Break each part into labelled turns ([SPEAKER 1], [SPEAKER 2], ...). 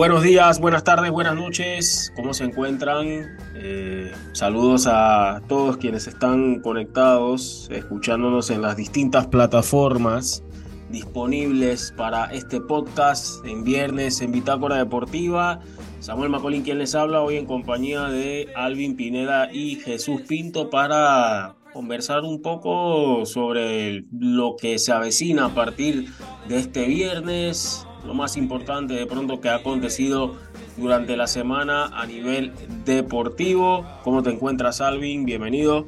[SPEAKER 1] Buenos días, buenas tardes, buenas noches. ¿Cómo se encuentran? Eh, saludos a todos quienes están conectados, escuchándonos en las distintas plataformas disponibles para este podcast en viernes en Bitácora Deportiva. Samuel Macolín quien les habla hoy en compañía de Alvin Pineda y Jesús Pinto para conversar un poco sobre lo que se avecina a partir de este viernes, lo más importante de pronto que ha acontecido durante la semana a nivel deportivo. ¿Cómo te encuentras, Alvin? Bienvenido.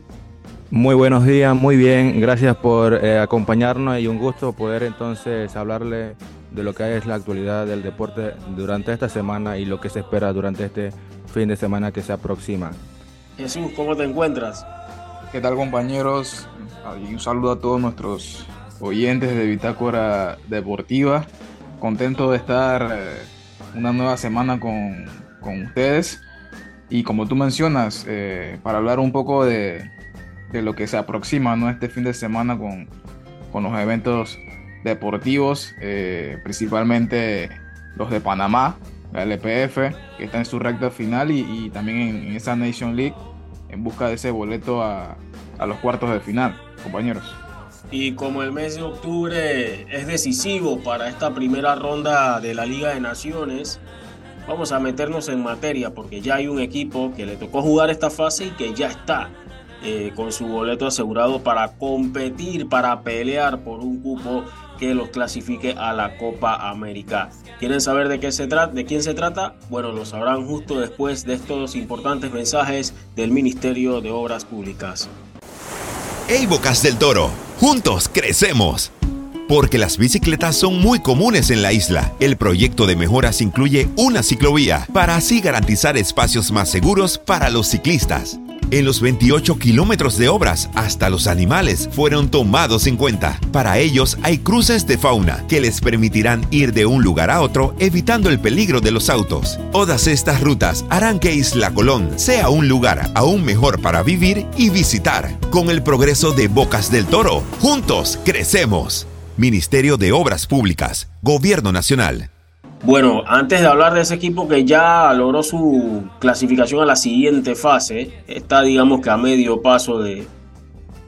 [SPEAKER 2] Muy buenos días, muy bien. Gracias por eh, acompañarnos y un gusto poder entonces hablarle de lo que es la actualidad del deporte durante esta semana y lo que se espera durante este fin de semana que se aproxima.
[SPEAKER 1] Jesús, ¿cómo te encuentras?
[SPEAKER 3] ¿Qué tal compañeros? Y un saludo a todos nuestros oyentes de Bitácora Deportiva contento de estar eh, una nueva semana con, ustedes. Y como tú mencionas, eh, para hablar un poco de, lo que se aproxima ¿no? este fin de semana con, los eventos deportivos, eh, principalmente los de Panamá, la LPF, que está en su recta final, y, también en, esa Nation League, en busca de ese boleto a, a los cuartos de final, compañeros.
[SPEAKER 1] Y como el mes de octubre es decisivo para esta primera ronda de la Liga de Naciones, vamos a meternos en materia porque ya hay un equipo que le tocó jugar esta fase y que ya está eh, con su boleto asegurado para competir, para pelear por un cupo que los clasifique a la Copa América. ¿Quieren saber de, qué se trata, de quién se trata? Bueno, lo sabrán justo después de estos importantes mensajes del Ministerio de Obras Públicas.
[SPEAKER 4] Hey Bocas del Toro, juntos crecemos. Porque las bicicletas son muy comunes en la isla, el proyecto de mejoras incluye una ciclovía para así garantizar espacios más seguros para los ciclistas. En los 28 kilómetros de obras, hasta los animales fueron tomados en cuenta. Para ellos hay cruces de fauna que les permitirán ir de un lugar a otro evitando el peligro de los autos. Todas estas rutas harán que Isla Colón sea un lugar aún mejor para vivir y visitar. Con el progreso de Bocas del Toro, juntos crecemos. Ministerio de Obras Públicas, Gobierno Nacional.
[SPEAKER 1] Bueno, antes de hablar de ese equipo que ya logró su clasificación a la siguiente fase, está digamos que a medio paso de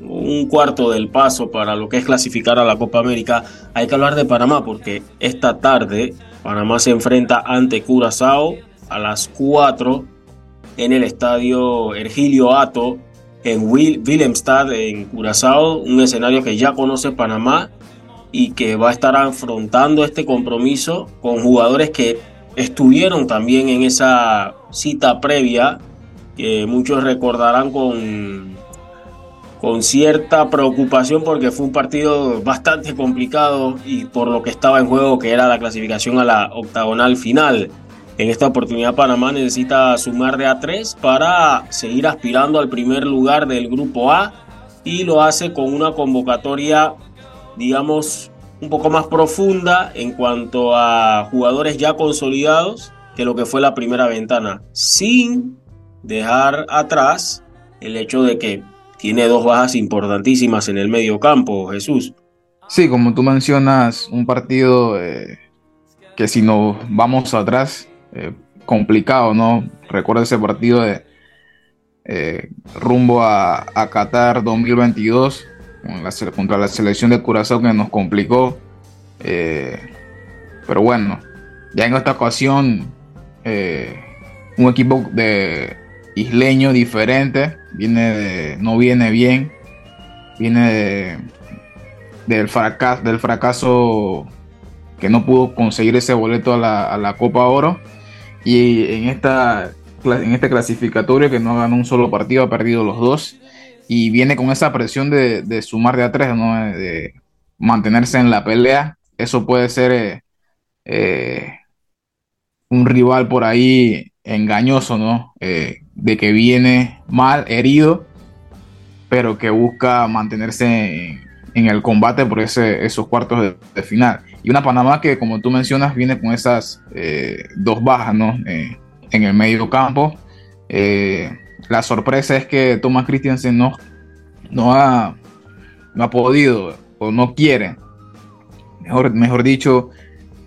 [SPEAKER 1] un cuarto del paso para lo que es clasificar a la Copa América, hay que hablar de Panamá porque esta tarde Panamá se enfrenta ante Curazao a las 4 en el estadio Ergilio Ato en Willemstad en Curazao, un escenario que ya conoce Panamá y que va a estar afrontando este compromiso con jugadores que estuvieron también en esa cita previa, que muchos recordarán con, con cierta preocupación porque fue un partido bastante complicado y por lo que estaba en juego, que era la clasificación a la octagonal final. En esta oportunidad Panamá necesita sumar de a 3 para seguir aspirando al primer lugar del grupo A y lo hace con una convocatoria digamos, un poco más profunda en cuanto a jugadores ya consolidados que lo que fue la primera ventana, sin dejar atrás el hecho de que tiene dos bajas importantísimas en el medio campo, Jesús.
[SPEAKER 3] Sí, como tú mencionas, un partido eh, que si nos vamos atrás, eh, complicado, ¿no? Recuerda ese partido de eh, rumbo a, a Qatar 2022, contra la selección de Curazao que nos complicó. Eh, pero bueno, ya en esta ocasión, eh, un equipo de isleño diferente, viene no viene bien, viene del, fracaso, del fracaso que no pudo conseguir ese boleto a la, a la Copa Oro. Y en, esta, en este clasificatorio que no ganó un solo partido, ha perdido los dos y viene con esa presión de, sumar de a tres, ¿no? de mantenerse en la pelea. Eso puede ser eh, eh, un rival por ahí engañoso, ¿no? Eh, de que viene mal, herido, pero que busca mantenerse en, el combate por ese, esos cuartos de, final. Y una Panamá que, como tú mencionas, viene con esas dos bajas, ¿no? en el medio campo. La sorpresa es que Thomas Christiansen no, no, ha, no ha podido o no quiere, mejor, mejor dicho,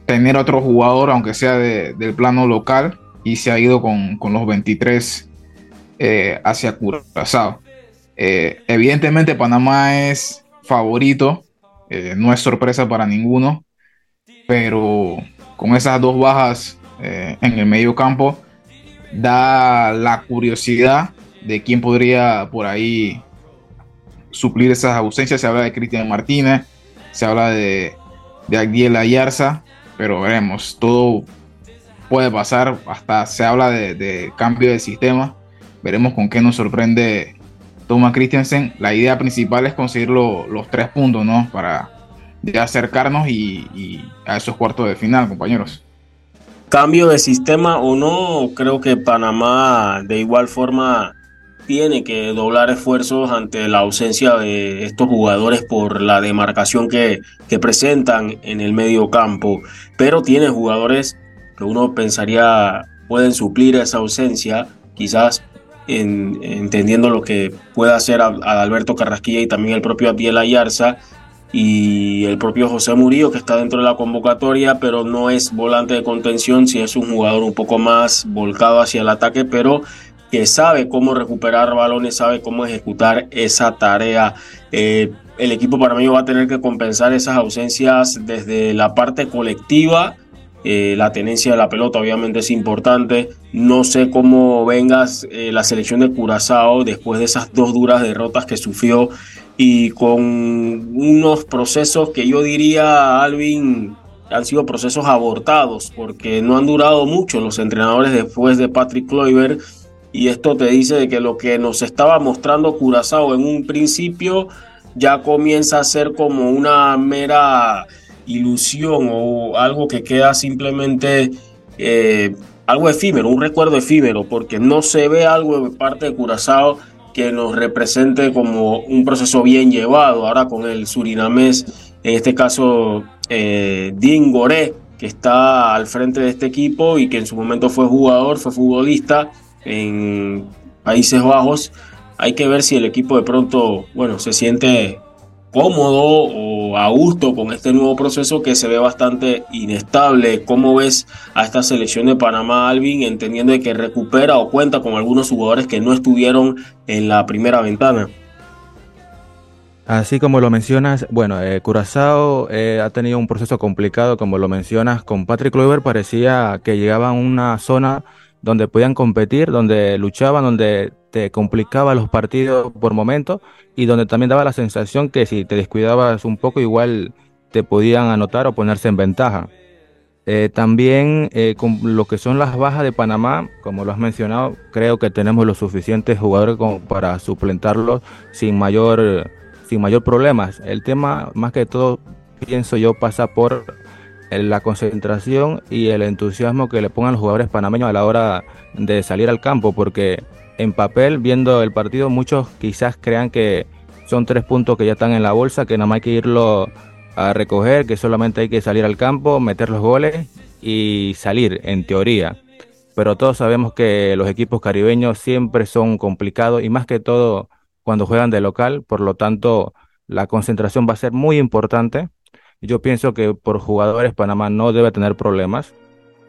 [SPEAKER 3] tener otro jugador, aunque sea del plano local, y se ha ido con, los 23 eh, hacia Curazao. Eh, evidentemente Panamá es favorito, eh, no es sorpresa para ninguno, pero con esas dos bajas en el medio campo, da la curiosidad de quién podría por ahí suplir esas ausencias. Se habla de Cristian Martínez, se habla de, de Agdiel Ayarza, pero veremos, todo puede pasar, hasta se habla de, cambio de sistema, veremos con qué nos sorprende Thomas Christensen. La idea principal es conseguir los tres puntos, ¿no? Para acercarnos y a esos cuartos de final, compañeros
[SPEAKER 1] cambio de sistema o no, creo que Panamá de igual forma tiene que doblar esfuerzos ante la ausencia de estos jugadores por la demarcación que, que presentan en el medio campo, pero tiene jugadores que uno pensaría pueden suplir esa ausencia, quizás en, entendiendo lo que puede hacer Alberto Carrasquilla y también el propio Abdiel Ayarza, y el propio José Murillo que está dentro de la convocatoria, pero no es volante de contención, si es un jugador un poco más volcado hacia el ataque, pero que sabe cómo recuperar balones, sabe cómo ejecutar esa tarea. Eh, el equipo para mí va a tener que compensar esas ausencias desde la parte colectiva. Eh, la tenencia de la pelota obviamente es importante. No sé cómo vengas eh, la selección de Curazao después de esas dos duras derrotas que sufrió y con unos procesos que yo diría, Alvin, han sido procesos abortados porque no han durado mucho los entrenadores después de Patrick Kluivert y esto te dice de que lo que nos estaba mostrando Curazao en un principio ya comienza a ser como una mera ilusión o algo que queda simplemente eh, algo efímero, un recuerdo efímero, porque no se ve algo de parte de Curazao que nos represente como un proceso bien llevado. Ahora con el surinamés, en este caso eh, Gore, que está al frente de este equipo y que en su momento fue jugador, fue futbolista en Países Bajos. Hay que ver si el equipo de pronto, bueno, se siente cómodo o a gusto con este nuevo proceso que se ve bastante inestable. ¿Cómo ves a esta selección de Panamá, Alvin, entendiendo que recupera o cuenta con algunos jugadores que no estuvieron en la primera ventana?
[SPEAKER 2] Así como lo mencionas, bueno, eh, Curazao eh, ha tenido un proceso complicado, como lo mencionas, con Patrick Kluivert parecía que llegaba a una zona donde podían competir, donde luchaban, donde te complicaba los partidos por momentos y donde también daba la sensación que si te descuidabas un poco igual te podían anotar o ponerse en ventaja. Eh, también eh, con lo que son las bajas de Panamá, como lo has mencionado, creo que tenemos los suficientes jugadores para suplentarlos sin mayor, sin mayor problemas. El tema, más que todo, pienso yo, pasa por la concentración y el entusiasmo que le pongan los jugadores panameños a la hora de salir al campo, porque en papel, viendo el partido, muchos quizás crean que son tres puntos que ya están en la bolsa, que nada más hay que irlo a recoger, que solamente hay que salir al campo, meter los goles y salir, en teoría. Pero todos sabemos que los equipos caribeños siempre son complicados y más que todo cuando juegan de local, por lo tanto la concentración va a ser muy importante. Yo pienso que por jugadores Panamá no debe tener problemas,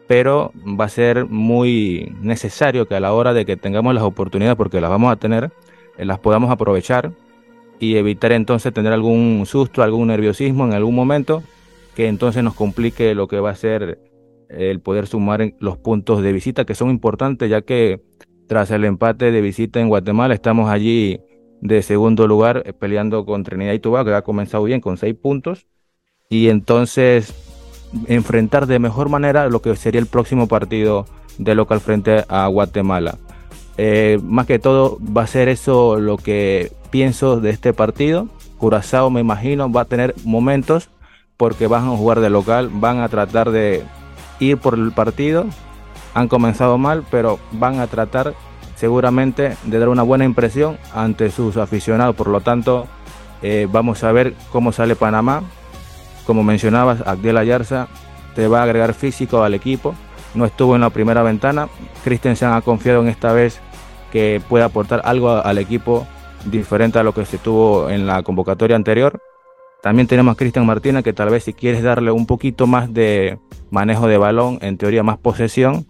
[SPEAKER 2] pero va a ser muy necesario que a la hora de que tengamos las oportunidades, porque las vamos a tener, eh, las podamos aprovechar y evitar entonces tener algún susto, algún nerviosismo en algún momento que entonces nos complique lo que va a ser el poder sumar los puntos de visita que son importantes ya que tras el empate de visita en Guatemala estamos allí de segundo lugar eh, peleando con Trinidad y Tobago que ha comenzado bien con seis puntos. Y entonces enfrentar de mejor manera lo que sería el próximo partido de local frente a Guatemala. Eh, más que todo va a ser eso lo que pienso de este partido. Curazao me imagino va a tener momentos porque van a jugar de local, van a tratar de ir por el partido. Han comenzado mal, pero van a tratar seguramente de dar una buena impresión ante sus aficionados. Por lo tanto, eh, vamos a ver cómo sale Panamá como mencionabas, Agdiel Ayarza te va a agregar físico al equipo. No estuvo en la primera ventana. Christensen ha confiado en esta vez que puede aportar algo al equipo diferente a lo que se tuvo en la convocatoria anterior. También tenemos a Cristian Martínez que tal vez si quieres darle un poquito más de, manejo de balón, en teoría más posesión,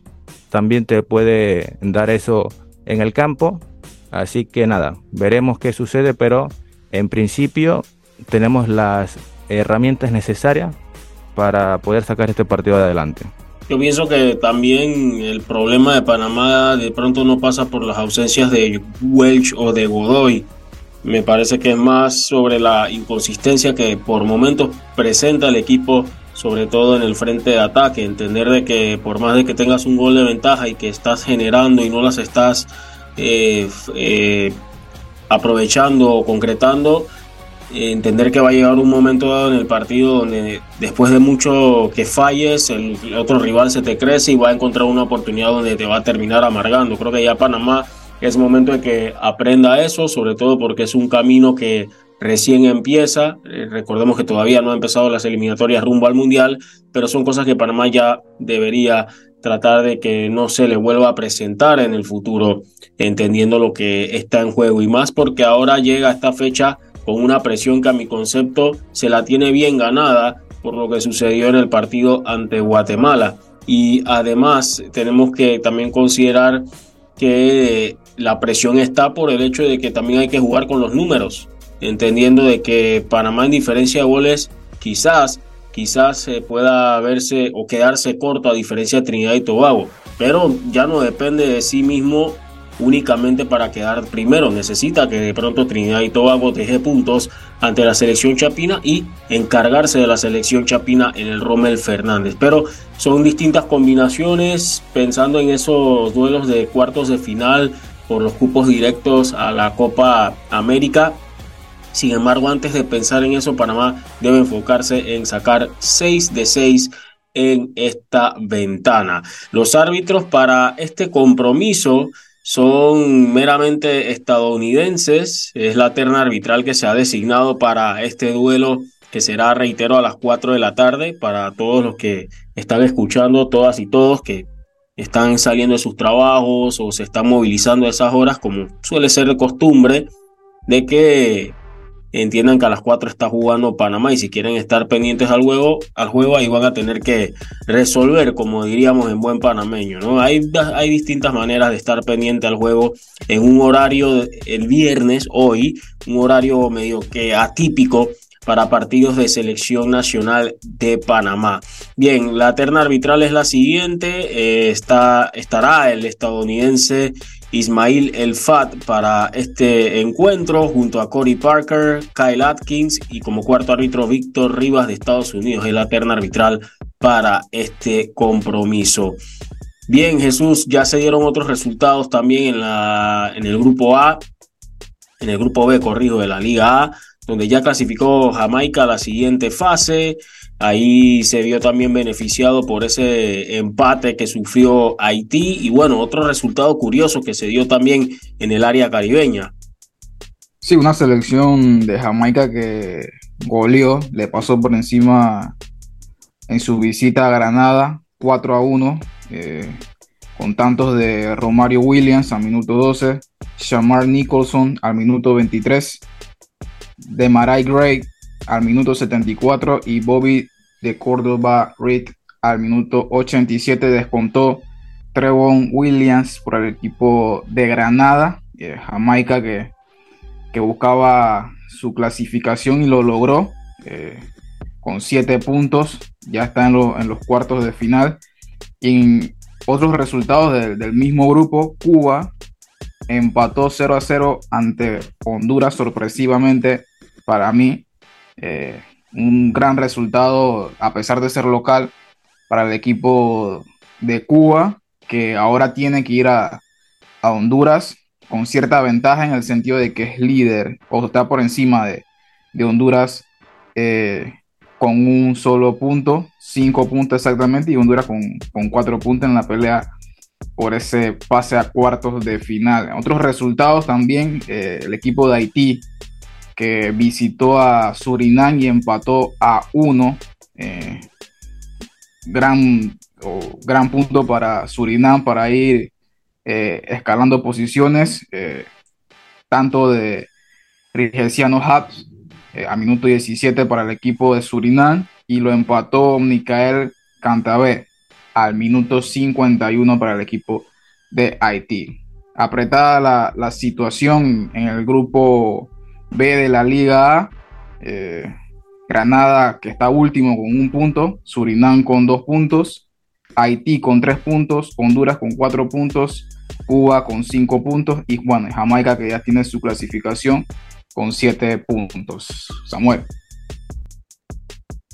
[SPEAKER 2] también te puede dar eso en el campo. Así que nada, veremos qué sucede, pero en principio tenemos las herramientas necesarias para poder sacar este partido adelante.
[SPEAKER 1] Yo pienso que también el problema de Panamá de pronto no pasa por las ausencias de Welch o de Godoy. Me parece que es más sobre la inconsistencia que por momentos presenta el equipo, sobre todo en el frente de ataque. Entender de que por más de que tengas un gol de ventaja y que estás generando y no las estás eh, eh, aprovechando o concretando, entender que va a llegar un momento dado en el partido donde después de mucho que falles, el, otro rival se te crece y va a encontrar una oportunidad donde te va a terminar amargando. Creo que ya Panamá es momento de que aprenda eso, sobre todo porque es un camino que recién empieza. Eh, recordemos que todavía no ha empezado las eliminatorias rumbo al Mundial, pero son cosas que Panamá ya debería tratar de que no se le vuelva a presentar en el futuro, entendiendo lo que está en juego y más porque ahora llega esta fecha con una presión que a mi concepto se la tiene bien ganada por lo que sucedió en el partido ante Guatemala. Y además tenemos que también considerar que la presión está por el hecho de que también hay que jugar con los números, entendiendo de que Panamá en diferencia de goles quizás quizás pueda verse o quedarse corto a diferencia de Trinidad y Tobago, pero ya no depende de sí mismo únicamente para quedar primero. Necesita que de pronto Trinidad y Tobago deje puntos ante la selección chapina y encargarse de la selección chapina en el Rommel Fernández. Pero son distintas combinaciones pensando en esos duelos de cuartos de final por los cupos directos a la Copa América. Sin embargo, antes de pensar en eso, Panamá debe enfocarse en sacar 6 de 6 en esta ventana. Los árbitros para este compromiso son meramente estadounidenses. Es la terna arbitral que se ha designado para este duelo que será, reitero, a las 4 de la tarde para todos los que están escuchando, todas y todos que están saliendo de sus trabajos o se están movilizando a esas horas, como suele ser de costumbre, de que entiendan que a las 4 está jugando Panamá y si quieren estar pendientes al juego, al juego ahí van a tener que resolver, como diríamos en buen panameño, ¿no? Hay, hay distintas maneras de estar pendiente al juego en un horario el viernes, hoy, un horario medio que atípico para partidos de selección nacional de Panamá. Bien, la terna arbitral es la siguiente, eh, está, estará el estadounidense Ismail El Fat para este encuentro, junto a Cory Parker, Kyle Atkins y como cuarto árbitro Víctor Rivas de Estados Unidos, es la terna arbitral para este compromiso. Bien, Jesús, ya se dieron otros resultados también en, la, en el grupo A, en el grupo B, corrido de la Liga A, donde ya clasificó Jamaica a la siguiente fase. Ahí se vio también beneficiado por ese empate que sufrió Haití y bueno, otro resultado curioso que se dio también en el área caribeña.
[SPEAKER 3] Sí, una selección de Jamaica que goleó, le pasó por encima en su visita a Granada 4 a 1, eh, con tantos de Romario Williams al minuto 12, Shamar Nicholson al minuto 23, de Marai Gray al minuto 74 y Bobby de Córdoba Reed al minuto 87 descontó Trevon Williams por el equipo de Granada, eh, Jamaica que, que, buscaba su clasificación y lo logró eh, con 7 puntos, ya está en, en, los cuartos de final. Y en otros resultados del mismo grupo, Cuba empató 0 a 0 ante Honduras sorpresivamente para mí. Eh, un gran resultado a pesar de ser local para el equipo de Cuba, que ahora tiene que ir a, Honduras con cierta ventaja en el sentido de que es líder o está por encima de, Honduras eh, con un solo punto, cinco puntos exactamente, y Honduras con, cuatro puntos en la pelea por ese pase a cuartos de final. Otros resultados también, eh, el equipo de Haití que visitó a Surinam y empató a uno. Eh, gran, gran punto para Surinam para ir eh, escalando posiciones, eh, tanto de Rigesiano Habs a minuto 17 para el equipo de Surinam y lo empató Micael Cantabé al minuto 51 para el equipo de Haití. Apretada la, la situación en el grupo B de la Liga A. Eh, Granada que está último con un punto, Surinam con dos puntos, Haití con tres puntos, Honduras con cuatro puntos, Cuba con cinco puntos y bueno, Jamaica que ya tiene su clasificación con siete puntos. Samuel.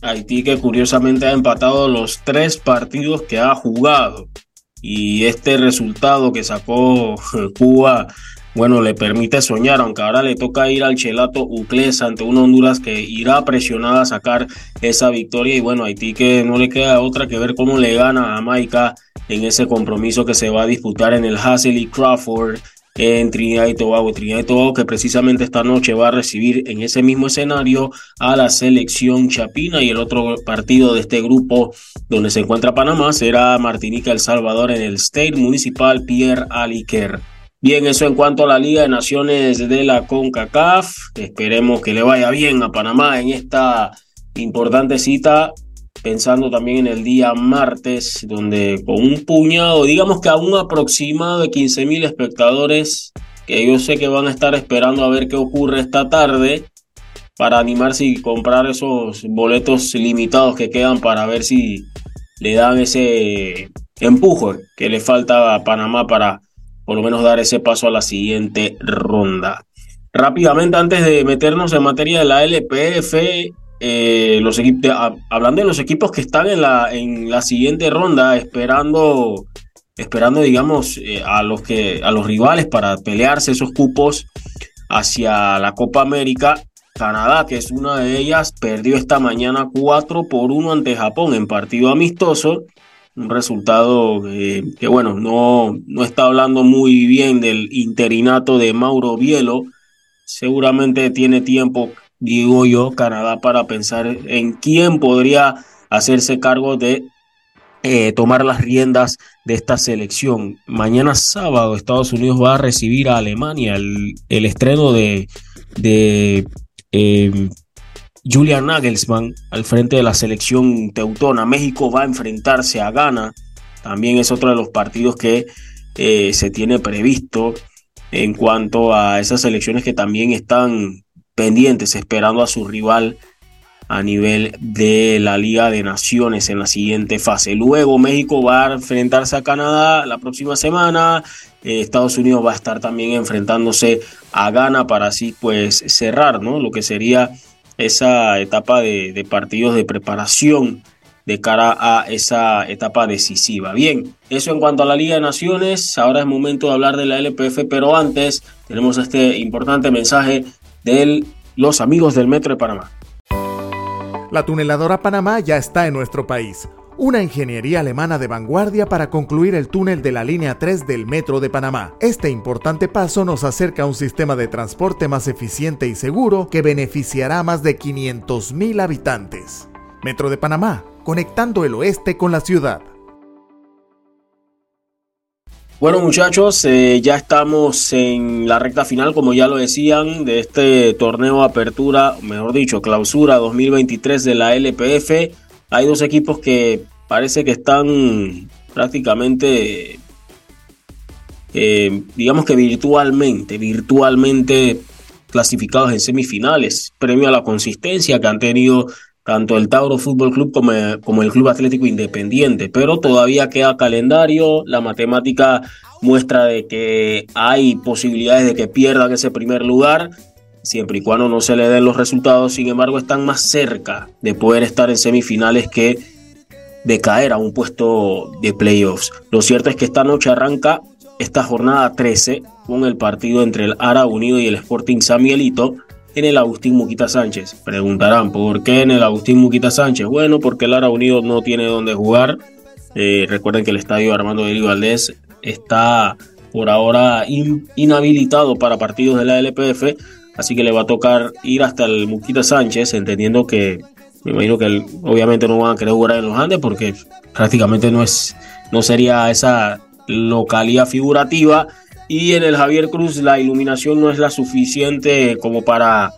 [SPEAKER 1] Haití que curiosamente ha empatado los tres partidos que ha jugado y este resultado que sacó Cuba bueno, le permite soñar, aunque ahora le toca ir al Chelato Ucles ante un Honduras que irá presionada a sacar esa victoria. Y bueno, Haití que no le queda otra que ver cómo le gana a Jamaica en ese compromiso que se va a disputar en el Hassel Crawford en Trinidad y Tobago. Trinidad y Tobago que precisamente esta noche va a recibir en ese mismo escenario a la selección chapina y el otro partido de este grupo donde se encuentra Panamá será Martinica El Salvador en el State Municipal Pierre Aliquer. Bien, eso en cuanto a la Liga de Naciones de la CONCACAF. Esperemos que le vaya bien a Panamá en esta importante cita, pensando también en el día martes, donde con un puñado, digamos que a un aproximado de 15 mil espectadores, que yo sé que van a estar esperando a ver qué ocurre esta tarde, para animarse y comprar esos boletos limitados que quedan para ver si le dan ese empuje que le falta a Panamá para por lo menos dar ese paso a la siguiente ronda. Rápidamente, antes de meternos en materia de la LPF, eh, los equipos, hablando de los equipos que están en la, en la siguiente ronda, esperando, esperando digamos, eh, a, los que, a los rivales para pelearse esos cupos hacia la Copa América. Canadá, que es una de ellas, perdió esta mañana 4 por 1 ante Japón en partido amistoso un resultado eh, que bueno, no, no está hablando muy bien del interinato de Mauro Bielo. Seguramente tiene tiempo, digo yo, Canadá para pensar en quién podría hacerse cargo de eh, tomar las riendas de esta selección. Mañana sábado Estados Unidos va a recibir a Alemania el, estreno de, de eh, Julian Nagelsmann al frente de la selección teutona. México va a enfrentarse a Ghana. También es otro de los partidos que eh, se tiene previsto en cuanto a esas selecciones que también están pendientes, esperando a su rival a nivel de la Liga de Naciones en la siguiente fase. Luego México va a enfrentarse a Canadá la próxima semana. Eh, Estados Unidos va a estar también enfrentándose a Ghana para así pues cerrar, ¿no? Lo que sería esa etapa de, partidos de preparación de cara a esa etapa decisiva. Bien, eso en cuanto a la Liga de Naciones, ahora es momento de hablar de la LPF, pero antes tenemos este importante mensaje de los amigos del Metro de Panamá.
[SPEAKER 5] La tuneladora Panamá ya está en nuestro país una ingeniería alemana de vanguardia para concluir el túnel de la línea 3 del Metro de Panamá. Este importante paso nos acerca a un sistema de transporte más eficiente y seguro que beneficiará a más de 500.000 habitantes. Metro de Panamá, conectando el oeste con la ciudad.
[SPEAKER 1] Bueno muchachos, eh, ya estamos en la recta final, como ya lo decían, de este torneo apertura, mejor dicho, clausura 2023 de la LPF hay dos equipos que parece que están prácticamente, eh, digamos que virtualmente, virtualmente clasificados en semifinales, premio a la consistencia que han tenido tanto el Tauro Fútbol Club como, como el Club Atlético Independiente, pero todavía queda calendario, la matemática muestra de que hay posibilidades de que pierdan ese primer lugar siempre y cuando no se le den los resultados, sin embargo están más cerca de poder estar en semifinales que de caer a un puesto de playoffs. Lo cierto es que esta noche arranca esta jornada 13 con el partido entre el Ara Unido y el Sporting Samielito en el Agustín Muquita Sánchez. Preguntarán, ¿por qué en el Agustín Muquita Sánchez? Bueno, porque el Ara Unido no tiene dónde jugar. Eh, recuerden que el estadio Armando de Valdés está por ahora inhabilitado para partidos de la LPF, así que le va a tocar ir hasta el Muquita Sánchez, entendiendo que me imagino que obviamente no van a querer jugar en los Andes porque prácticamente no es no sería esa localidad figurativa y en el Javier Cruz la iluminación no es la suficiente como para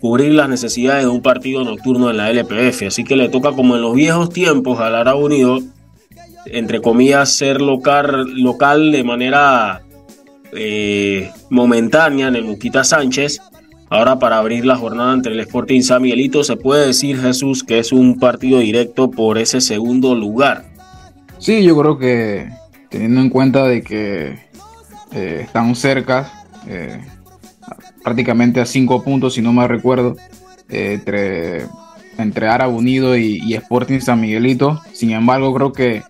[SPEAKER 1] cubrir las necesidades de un partido nocturno en la LPF. Así que le toca, como en los viejos tiempos, al Arabo Unido, entre comillas, ser local, local de manera eh, momentánea en el Muquita Sánchez. Ahora para abrir la jornada entre el Sporting San Miguelito, se puede decir, Jesús, que es un partido directo por ese segundo lugar.
[SPEAKER 3] Sí, yo creo que teniendo en cuenta de que eh, están cerca, eh, prácticamente a cinco puntos, si no me recuerdo, eh, entre, entre Árabe Unido y, Sporting San Miguelito. Sin embargo, creo que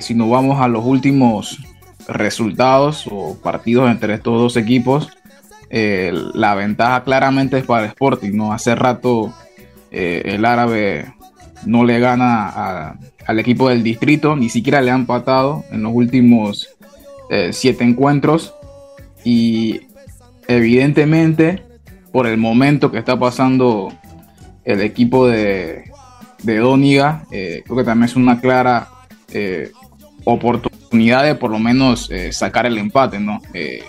[SPEAKER 3] si nos vamos a los últimos resultados o partidos entre estos dos equipos, la ventaja claramente es para Sporting. ¿no? Hace rato el árabe no le gana al equipo del distrito, ni siquiera le han empatado en los últimos eh, siete encuentros y evidentemente por el momento que está pasando el equipo de, de eh, creo que también es una clara eh, oportunidad de por lo menos sacar el empate, ¿no?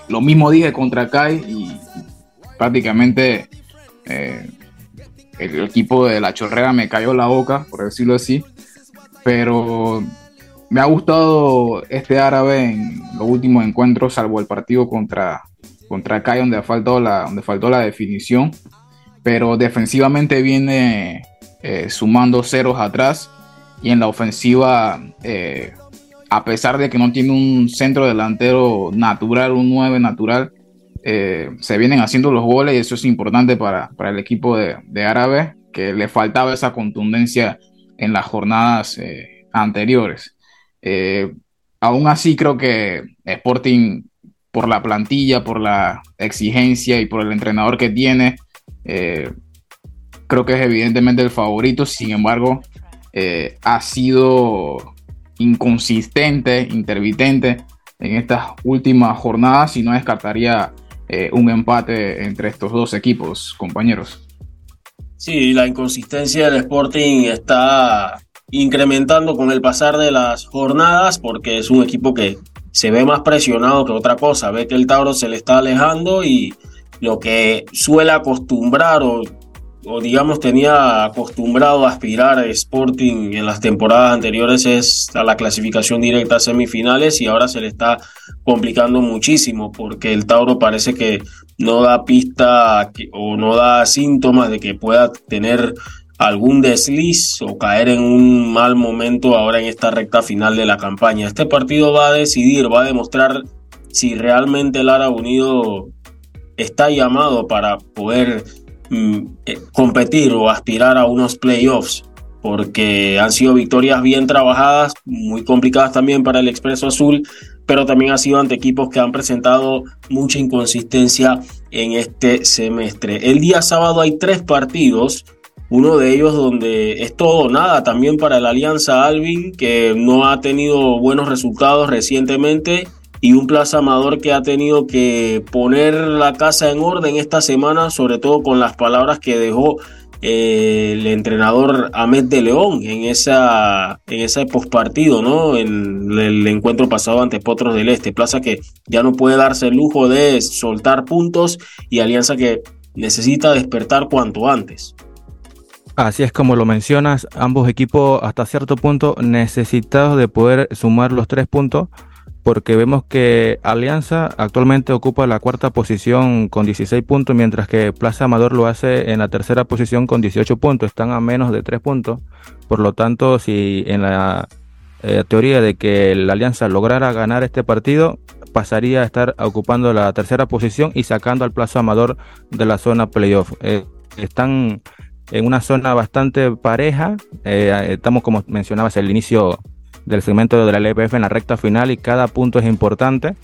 [SPEAKER 3] lo mismo dije contra Kai y prácticamente el equipo de la chorrera me cayó la boca, por decirlo así. Pero me ha gustado este árabe en los últimos encuentros, salvo el partido contra, contra Kai, donde, ha la, donde faltó la definición. Pero defensivamente viene eh, sumando ceros atrás. Y en la ofensiva, eh, a pesar de que no tiene un centro delantero natural, un 9 natural, eh, se vienen haciendo los goles y eso es importante para, el equipo de, de, Árabe, que le faltaba esa contundencia en las jornadas eh, anteriores. Eh, aún así creo que Sporting, por la plantilla, por la exigencia y por el entrenador que tiene, creo que es evidentemente el favorito, sin embargo, ha sido inconsistente, intermitente en estas últimas jornadas y no descartaría eh, un empate entre estos dos equipos, compañeros.
[SPEAKER 1] Sí, la inconsistencia del Sporting está incrementando con el pasar de las jornadas porque es un equipo que se ve más presionado que otra cosa, ve que el Tauro se le está alejando y lo que suele acostumbrar o o digamos tenía acostumbrado a aspirar a Sporting en las temporadas anteriores es a la clasificación directa a semifinales y ahora se le está complicando muchísimo porque el Tauro parece que no da pista o no da síntomas de que pueda tener algún desliz o caer en un mal momento ahora en esta recta final de la campaña. Este partido va a decidir, va a demostrar si realmente el Lara Unido está llamado para poder Mm, eh, competir o aspirar a unos playoffs, porque han sido victorias bien trabajadas, muy complicadas también para el Expreso Azul, pero también ha sido ante equipos que han presentado mucha inconsistencia en este semestre. El día sábado hay tres partidos, uno de ellos donde es todo nada también para la Alianza Alvin, que no ha tenido buenos resultados recientemente y un Plaza Amador que ha tenido que poner la casa en orden esta semana, sobre todo con las palabras que dejó eh, el entrenador Ahmed de León en esa en ese postpartido, ¿no? En el encuentro pasado ante Potros del Este, Plaza que ya no puede darse el lujo de soltar puntos y Alianza que necesita despertar cuanto antes.
[SPEAKER 2] Así es como lo mencionas, ambos equipos hasta cierto punto necesitados de poder sumar los tres puntos porque vemos que Alianza actualmente ocupa la cuarta posición con 16 puntos, mientras que Plaza Amador lo hace en la tercera posición con 18 puntos, están a menos de 3 puntos. Por lo tanto, si en la eh, teoría de que la Alianza lograra ganar este partido, pasaría a estar ocupando la tercera posición y sacando al Plaza Amador de la zona playoff. Eh, están en una zona bastante pareja, eh, estamos como mencionabas al inicio del segmento de la LPF en la recta final y cada punto es importante.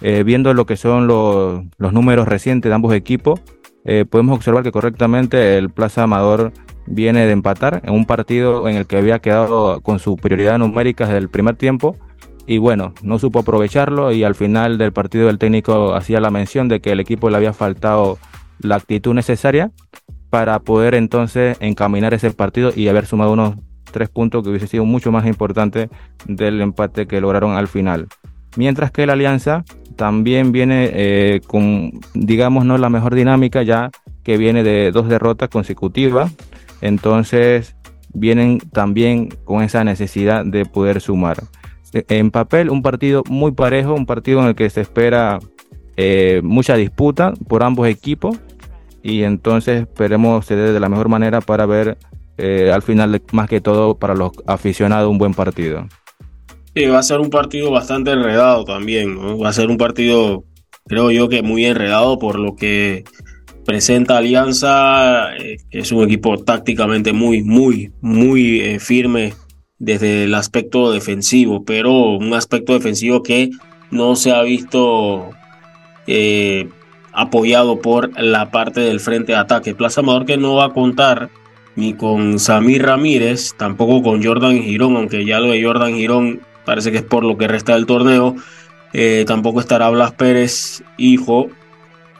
[SPEAKER 2] Eh, viendo lo que son los, números recientes de ambos equipos, eh, podemos observar que correctamente el Plaza Amador viene de empatar en un partido en el que había quedado con superioridad numérica desde el primer tiempo y bueno, no supo aprovecharlo y al final del partido el técnico hacía la mención de que el equipo le había faltado la actitud necesaria para poder entonces encaminar ese partido y haber sumado unos tres puntos que hubiese sido mucho más importante del empate que lograron al final. Mientras que la Alianza también viene eh, con, digamos, no la mejor dinámica ya que viene de dos derrotas consecutivas, entonces vienen también con esa necesidad de poder sumar. En papel, un partido muy parejo, un partido en el que se espera eh, mucha disputa por ambos equipos y entonces esperemos ceder de la mejor manera para ver eh, al final, más que todo, para los aficionados, un buen partido.
[SPEAKER 1] Sí, va a ser un partido bastante enredado también, va a ser un partido, creo yo que muy enredado por lo que presenta Alianza, eh, es un equipo tácticamente muy, muy, muy eh, firme desde el aspecto defensivo, pero un aspecto defensivo que no se ha visto apoyado por la parte del frente de ataque. Plaza Amador que no va a contar ni con Samir Ramírez, tampoco con Jordan Girón, aunque ya lo de Jordan Girón parece que es por lo que resta del torneo. tampoco estará Blas Pérez, hijo,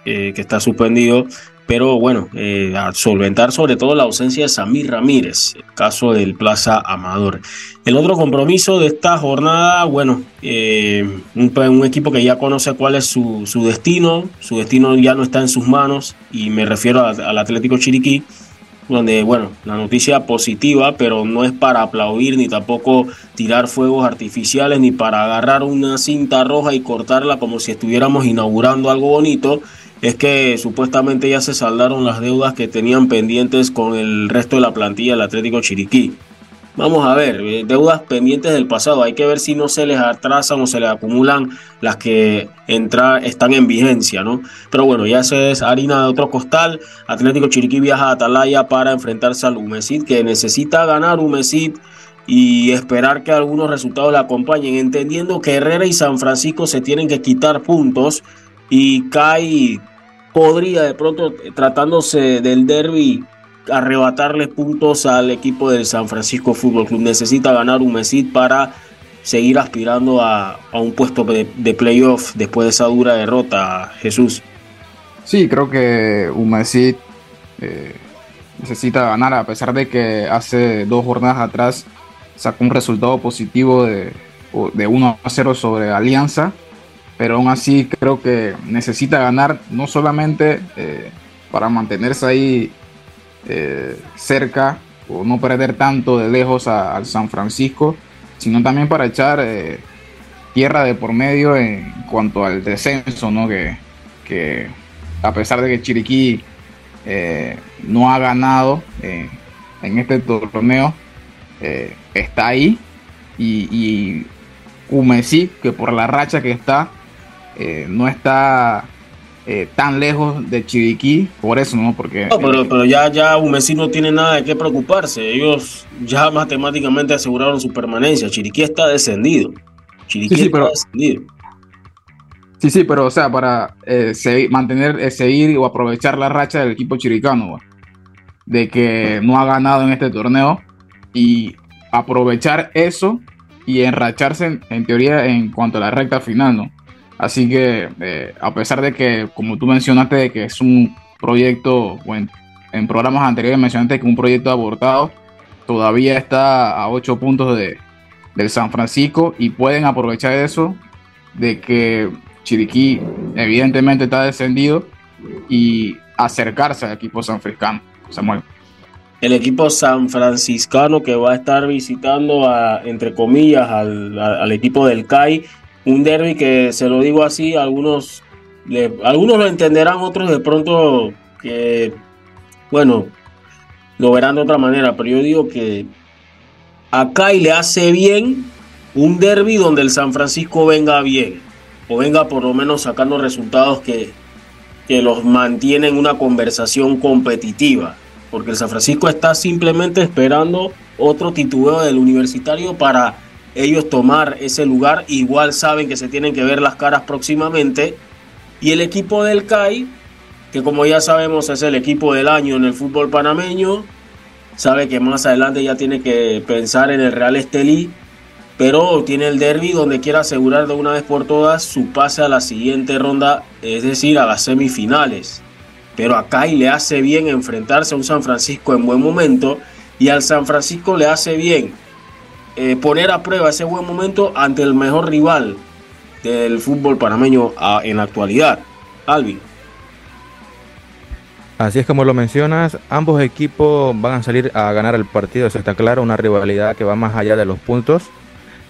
[SPEAKER 1] eh, que está suspendido, pero bueno, eh, a solventar sobre todo la ausencia de Samir Ramírez, el caso del Plaza Amador. El otro compromiso de esta jornada, bueno, eh, un, equipo que ya conoce cuál es su, destino, su destino ya no está en sus manos, y me refiero al Atlético Chiriquí, donde, bueno, la noticia positiva, pero no es para aplaudir ni tampoco tirar fuegos artificiales, ni para agarrar una cinta roja y cortarla como si estuviéramos inaugurando algo bonito, es que supuestamente ya se saldaron las deudas que tenían pendientes con el resto de la plantilla del Atlético Chiriquí. Vamos a ver, eh, deudas pendientes del pasado. Hay que ver si no se les atrasan o se les acumulan las que están en vigencia, ¿no? Pero bueno, ya se es harina de otro costal. Atlético Chiriquí viaja a Atalaya para enfrentarse al Humesid, que necesita ganar Humesid y esperar que algunos resultados le acompañen, entendiendo que Herrera y San Francisco se tienen que quitar puntos y Kai podría de pronto, tratándose del derby, arrebatarle puntos al equipo del San Francisco Fútbol Club. Necesita ganar un mesit para seguir aspirando a, un puesto de, playoff después de esa dura derrota, Jesús.
[SPEAKER 3] Sí, creo que un eh, necesita ganar, a pesar de que hace dos jornadas atrás sacó un resultado positivo de, de 1 a 0 sobre Alianza pero aún así creo que necesita ganar no solamente eh, para mantenerse ahí eh, cerca o no perder tanto de lejos al San Francisco, sino también para echar eh, tierra de por medio en cuanto al descenso, ¿no? Que, que a pesar de que Chiriquí no ha ganado en este torneo, está ahí y, y que por la racha que está, eh, no está eh, tan lejos de Chiriquí, por eso, ¿no? Porque.
[SPEAKER 1] No, pero, pero ya, ya Umesí no tiene nada de qué preocuparse. Ellos ya matemáticamente aseguraron su permanencia. Chiriquí está descendido. Chiriquí sí, está descendido.
[SPEAKER 3] Sí, sí, pero o sea, para eh, mantener, seguir o aprovechar la racha del equipo chiricano, de que no ha ganado en este torneo y aprovechar eso y enracharse en teoría en cuanto a la recta final, ¿no? Así que eh, a pesar de que, como tú mencionaste, que es un proyecto, bueno, en programas anteriores mencionaste que un proyecto abortado, todavía está a 8 puntos de, del San Francisco y pueden aprovechar eso de que Chiriquí evidentemente está descendido y acercarse al equipo sanfranciscano. Samuel.
[SPEAKER 1] El equipo san franciscano que va a estar visitando a, entre comillas, al, al equipo del CAI un derby que se lo digo así, algunos, algunos lo entenderán, otros de pronto que, bueno, lo verán de otra manera, pero yo digo que acá y le hace bien un derby donde el San Francisco venga bien, o venga por lo menos sacando resultados que, que los mantienen en una conversación competitiva, porque el San Francisco está simplemente esperando otro titubeo del universitario para ellos tomar ese lugar. Igual saben que se tienen que ver las caras próximamente. Y el equipo del CAI, que como ya sabemos es el equipo del año en el fútbol panameño, sabe que más adelante ya tiene que pensar en el Real Estelí, pero tiene el derby donde quiere asegurar de una vez por todas su pase a la siguiente ronda, es decir, a las semifinales. Pero a CAI le hace bien enfrentarse a un San Francisco en buen momento y al San Francisco le hace bien eh, poner a prueba ese buen momento ante el mejor rival del fútbol panameño en la actualidad, Alvin.
[SPEAKER 2] Así es como lo mencionas, ambos equipos van a salir a ganar el partido, eso está claro, una rivalidad que va más allá de los puntos.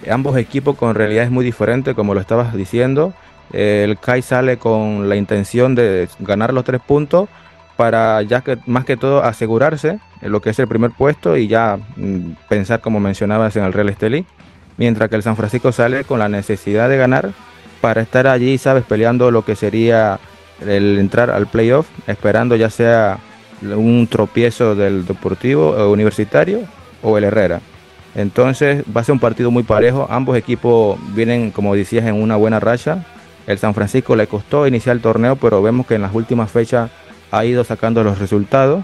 [SPEAKER 2] Ambos equipos con realidades muy diferentes, como lo estabas diciendo. El CAI sale con la intención de ganar los tres puntos para ya que más que todo asegurarse en lo que es el primer puesto y ya mm, pensar como mencionabas en el Real Estelí, mientras que el San Francisco sale con la necesidad de ganar para estar allí, sabes, peleando lo que sería el entrar al playoff, esperando ya sea un tropiezo del Deportivo Universitario o el Herrera. Entonces va a ser un partido muy parejo. Ambos equipos vienen, como decías, en una buena racha. El San Francisco le costó iniciar el torneo, pero vemos que en las últimas fechas ha ido sacando los resultados.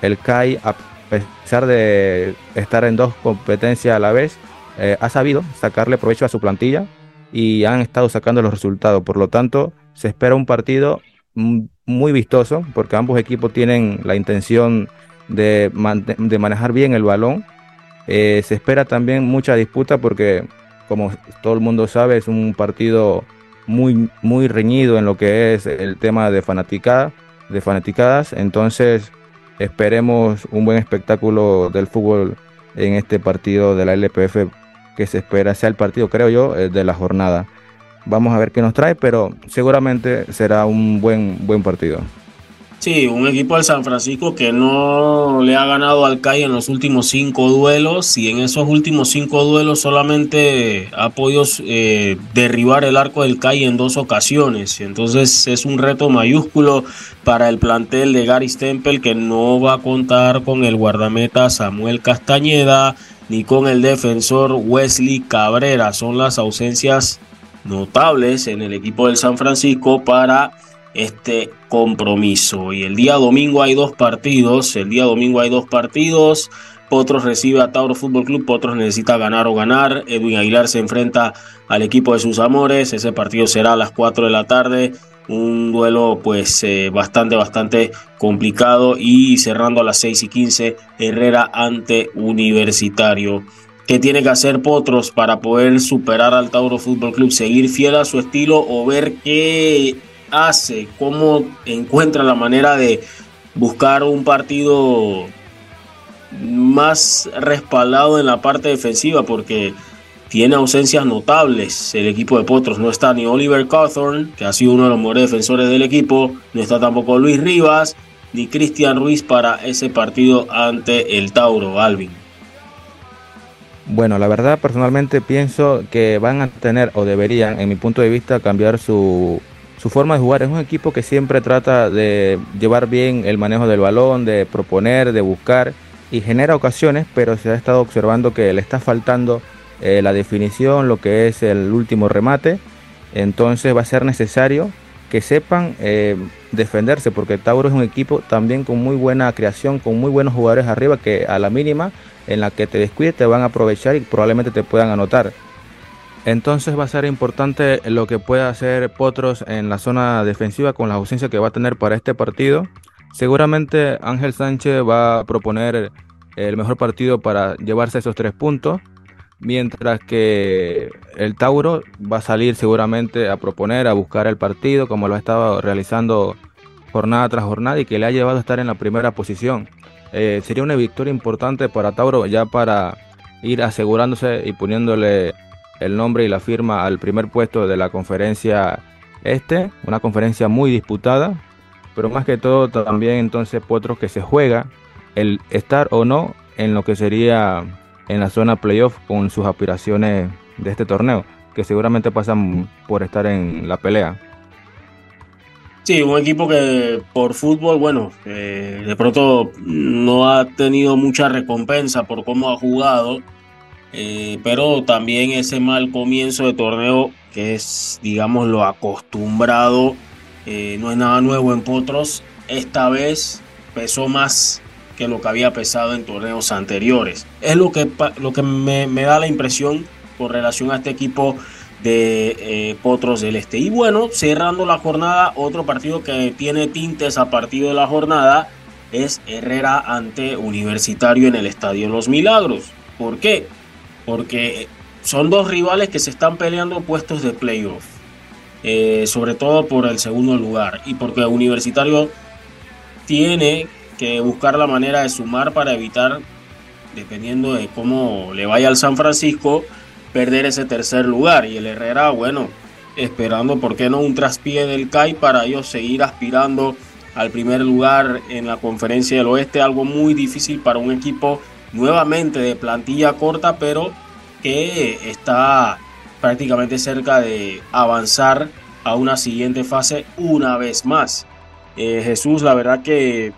[SPEAKER 2] El CAI, a pesar de estar en dos competencias a la vez, eh, ha sabido sacarle provecho a su plantilla y han estado sacando los resultados. Por lo tanto, se espera un partido muy vistoso porque ambos equipos tienen la intención de, manejar bien el balón. Eh, se espera también mucha disputa porque, como todo el mundo sabe, es un partido muy, muy reñido en lo que es el tema de fanaticada, de fanaticadas. Entonces, esperemos un buen espectáculo del fútbol en este partido de la LPF que se espera sea el partido, creo yo, eh, de la jornada. Vamos a ver qué nos trae, pero seguramente será un buen, buen partido.
[SPEAKER 1] Sí, un equipo de San Francisco que no le ha ganado al CAI en los últimos cinco duelos y en esos últimos cinco duelos solamente ha podido eh, derribar el arco del CAI en dos ocasiones. Entonces es un reto mayúsculo para el plantel de Gary Stempel que no va a contar con el guardameta Samuel Castañeda ni con el defensor Wesley Cabrera. Son las ausencias notables en el equipo del San Francisco para este compromiso. Y el día domingo hay dos partidos. El día domingo hay dos partidos. Potros recibe a Tauro Fútbol Club. Potros necesita ganar o ganar. Edwin Aguilar se enfrenta al equipo de sus amores. Ese partido será a las 4 de la tarde. Un duelo pues eh, bastante, bastante complicado. Y cerrando a las 6 y 15, Herrera ante Universitario. ¿Qué tiene que hacer Potros para poder superar al Tauro Fútbol Club? ¿Seguir fiel a su estilo o ver qué hace? ¿Cómo encuentra la manera de buscar un partido más respaldado en la parte defensiva? Porque tiene ausencias notables el equipo de Potros. No está ni Oliver Cawthorn, que ha sido uno de los mejores defensores del equipo. No está tampoco Luis Rivas, ni Cristian Ruiz para ese partido ante el Tauro, Alvin.
[SPEAKER 2] Bueno, la verdad personalmente pienso que van a tener o deberían, en mi punto de vista, cambiar su, su forma de jugar. Es un equipo que siempre trata de llevar bien el manejo del balón, de proponer, de buscar y genera ocasiones, pero se ha estado observando que le está faltando eh, la definición, lo que es el último remate. Entonces va a ser necesario que sepan eh, defenderse, porque Tauro es un equipo también con muy buena creación, con muy buenos jugadores arriba que a la mínima en la que te descuides te van a aprovechar y probablemente te puedan anotar. Entonces va a ser importante lo que pueda hacer Potros en la zona defensiva con la ausencia que va a tener para este partido. Seguramente Ángel Sánchez va a proponer el mejor partido para llevarse esos tres puntos, mientras que el Tauro va a salir seguramente a proponer, a buscar el partido como lo ha estado realizando jornada tras jornada y que le ha llevado a estar en la primera posición. Eh, sería una victoria importante para Tauro ya para ir asegurándose y poniéndole el nombre y la firma al primer puesto de la conferencia este, una conferencia muy disputada, pero más que todo también entonces Potros que se juega el estar o no en lo que sería en la zona playoff con sus aspiraciones de este torneo, que seguramente pasan por estar en la pelea.
[SPEAKER 1] Sí, un equipo que por fútbol, bueno, eh, de pronto no ha tenido mucha recompensa por cómo ha jugado, eh, pero también ese mal comienzo de torneo, que es, digamos, lo acostumbrado, eh, no es nada nuevo en Potros, esta vez pesó más que lo que había pesado en torneos anteriores. Es lo que, lo que me, da la impresión con relación a este equipo de eh, Potros del Este. Y bueno, cerrando la jornada, otro partido que tiene tintes a partido de la jornada es Herrera ante Universitario en el Estadio Los Milagros. ¿Por qué? Porque son dos rivales que se están peleando puestos de playoff. Eh, sobre todo por el segundo lugar y porque Universitario tiene que buscar la manera de sumar para evitar, dependiendo de cómo le vaya al San Francisco, perder ese tercer lugar. Y el Herrera, bueno, esperando, ¿por qué no? Un traspié del CAI para ellos seguir aspirando al primer lugar en la conferencia del oeste, algo muy difícil para un equipo nuevamente de plantilla corta, pero que está prácticamente cerca de avanzar a una siguiente fase una vez más. Eh, Jesús, la verdad que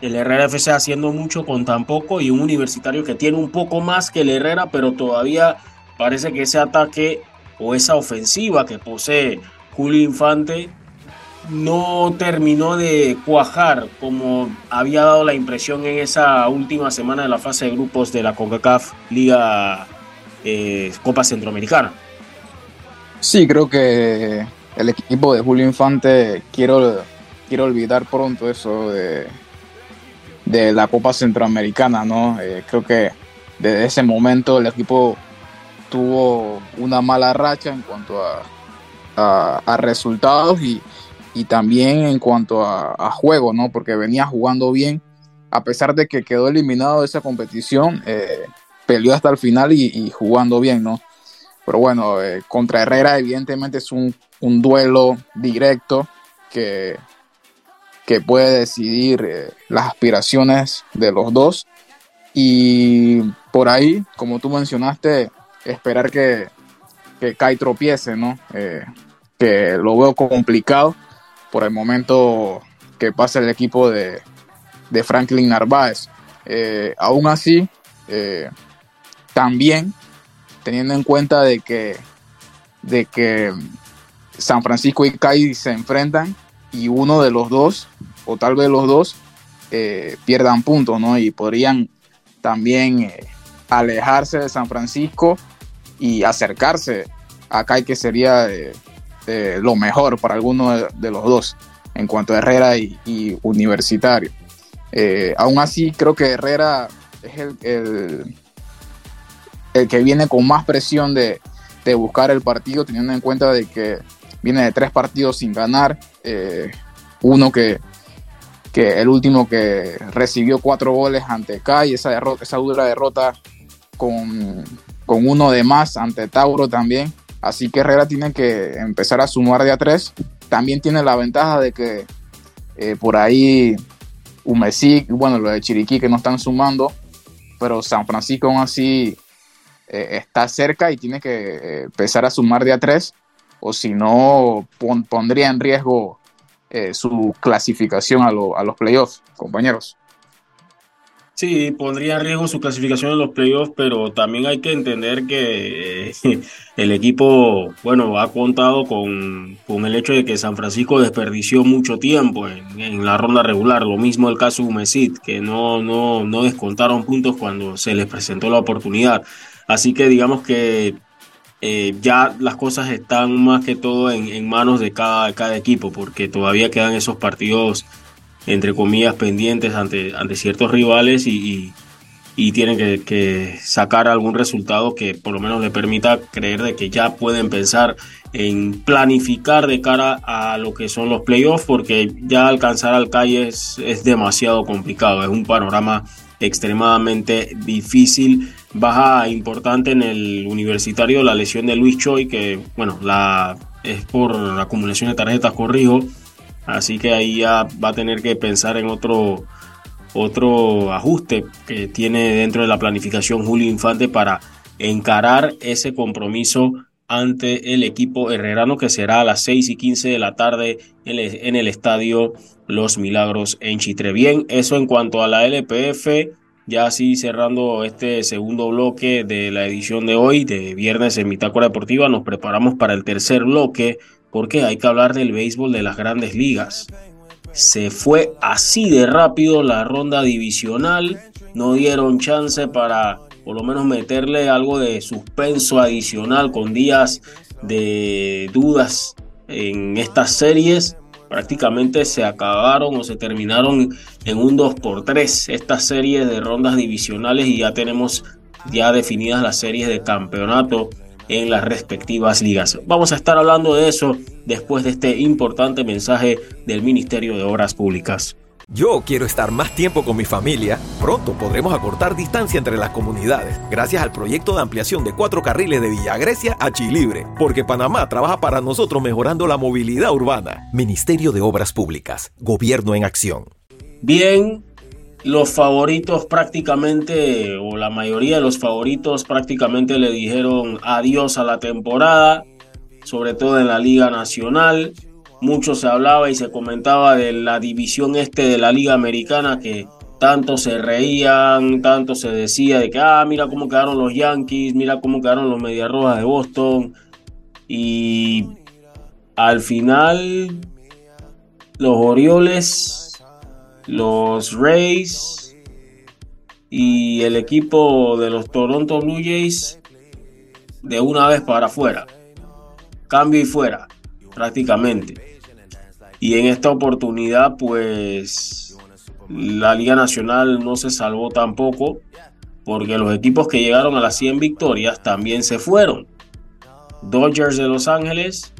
[SPEAKER 1] el Herrera FC haciendo mucho con tan poco y un universitario que tiene un poco más que el Herrera, pero todavía parece que ese ataque o esa ofensiva que posee Julio Infante no terminó de cuajar como había dado la impresión en esa última semana de la fase de grupos de la CONCACAF Liga eh, Copa Centroamericana.
[SPEAKER 3] Sí, creo que el equipo de Julio Infante, quiero, quiero olvidar pronto eso de, de la Copa Centroamericana, ¿no? Eh, creo que desde ese momento el equipo tuvo una mala racha en cuanto a, a, resultados y, y, también en cuanto a, juego, ¿no? Porque venía jugando bien, a pesar de que quedó eliminado de esa competición, eh, peleó hasta el final y, jugando bien, ¿no? Pero bueno, eh, contra Herrera evidentemente es un, un duelo directo que, que puede decidir eh, las aspiraciones de los dos. Y por ahí, como tú mencionaste, esperar que, que Kai tropiece, ¿no? Que lo veo complicado por el momento que pasa el equipo de, de Franklin Narváez. Eh, aún así, también teniendo en cuenta de que, de que San Francisco y Kai se enfrentan y uno de los dos, o tal vez los dos, eh, pierdan puntos, ¿no? Y podrían también eh, alejarse de San Francisco y acercarse a Kai, que sería eh, lo mejor para alguno de, los dos en cuanto a Herrera y, Universitario. aún así, creo que Herrera es el, el, que viene con más presión de, de buscar el partido, teniendo en cuenta de que viene de tres partidos sin ganar, eh, uno que, que, el último que recibió cuatro goles ante Kai, esa, derrota, esa dura derrota con, uno de más ante Tauro también. Así que Herrera tiene que empezar a sumar de a tres. También tiene la ventaja de que eh, por ahí Umesic, bueno, lo de Chiriquí que no están sumando, pero San Francisco aún así eh, está cerca y tiene que empezar a sumar de a tres o si no pondría en riesgo eh, su clasificación a, los playoffs, compañeros.
[SPEAKER 1] Sí, pondría en riesgo su clasificación en los playoffs, pero también hay que entender que eh, el equipo, bueno, ha contado con, el hecho de que San Francisco desperdició mucho tiempo en, la ronda regular. Lo mismo el caso de Humesit, que no, no, no descontaron puntos cuando se les presentó la oportunidad. Así que digamos que eh, ya las cosas están más que todo en, manos de cada, cada, equipo, porque todavía quedan esos partidos, entre comillas, pendientes ante, ante ciertos rivales y, tienen que, sacar algún resultado que por lo menos le permita creer de que ya pueden pensar en planificar de cara a lo que son los playoffs, porque ya alcanzar al calle es, es demasiado complicado, es un panorama extremadamente difícil baja importante en el universitario la lesión de Luis Choi, que bueno, la, es por la acumulación de tarjetas, corrijo. Así que ahí ya va a tener que pensar en otro, otro ajuste que tiene dentro de la planificación Julio Infante para encarar ese compromiso ante el equipo herrerano que será a las 6 y 15 de la tarde en el, estadio Los Milagros en Chitre. Bien, eso en cuanto a la LPF. Ya así cerrando este segundo bloque de la edición de hoy, de viernes en Mitácora Deportiva, nos preparamos para el tercer bloque porque hay que hablar del béisbol de las grandes ligas. Se fue así de rápido la ronda divisional, no dieron chance para por lo menos meterle algo de suspenso adicional con días de dudas en estas series prácticamente se acabaron o se terminaron en un 2 por 3 estas series de rondas divisionales y ya tenemos ya definidas las series de campeonato en las respectivas ligas. Vamos a estar hablando de eso después de este importante mensaje del Ministerio de Obras Públicas.
[SPEAKER 6] Yo quiero estar más tiempo con mi familia. Pronto podremos acortar distancia entre las comunidades gracias al proyecto de ampliación de cuatro carriles de Villa Grecia a Chilibre, porque Panamá trabaja para nosotros mejorando la movilidad urbana. Ministerio de Obras Públicas, Gobierno en Acción.
[SPEAKER 1] Bien, los favoritos prácticamente, o la mayoría de los favoritos prácticamente le dijeron adiós a la temporada, sobre todo en la Liga Nacional. Mucho se hablaba y se comentaba de la división este de la Liga Americana que tanto se reían, tanto se decía de que, ah, mira cómo quedaron los Yankees, mira cómo quedaron los Medias Rojas de Boston. Y al final, los Orioles, los Rays y el equipo de los Toronto Blue Jays de una vez para afuera. Cambio y fuera, prácticamente. Y en esta oportunidad, pues la Liga Nacional no se salvó tampoco, porque los equipos que llegaron a las 100 victorias también se fueron. Dodgers de Los Ángeles,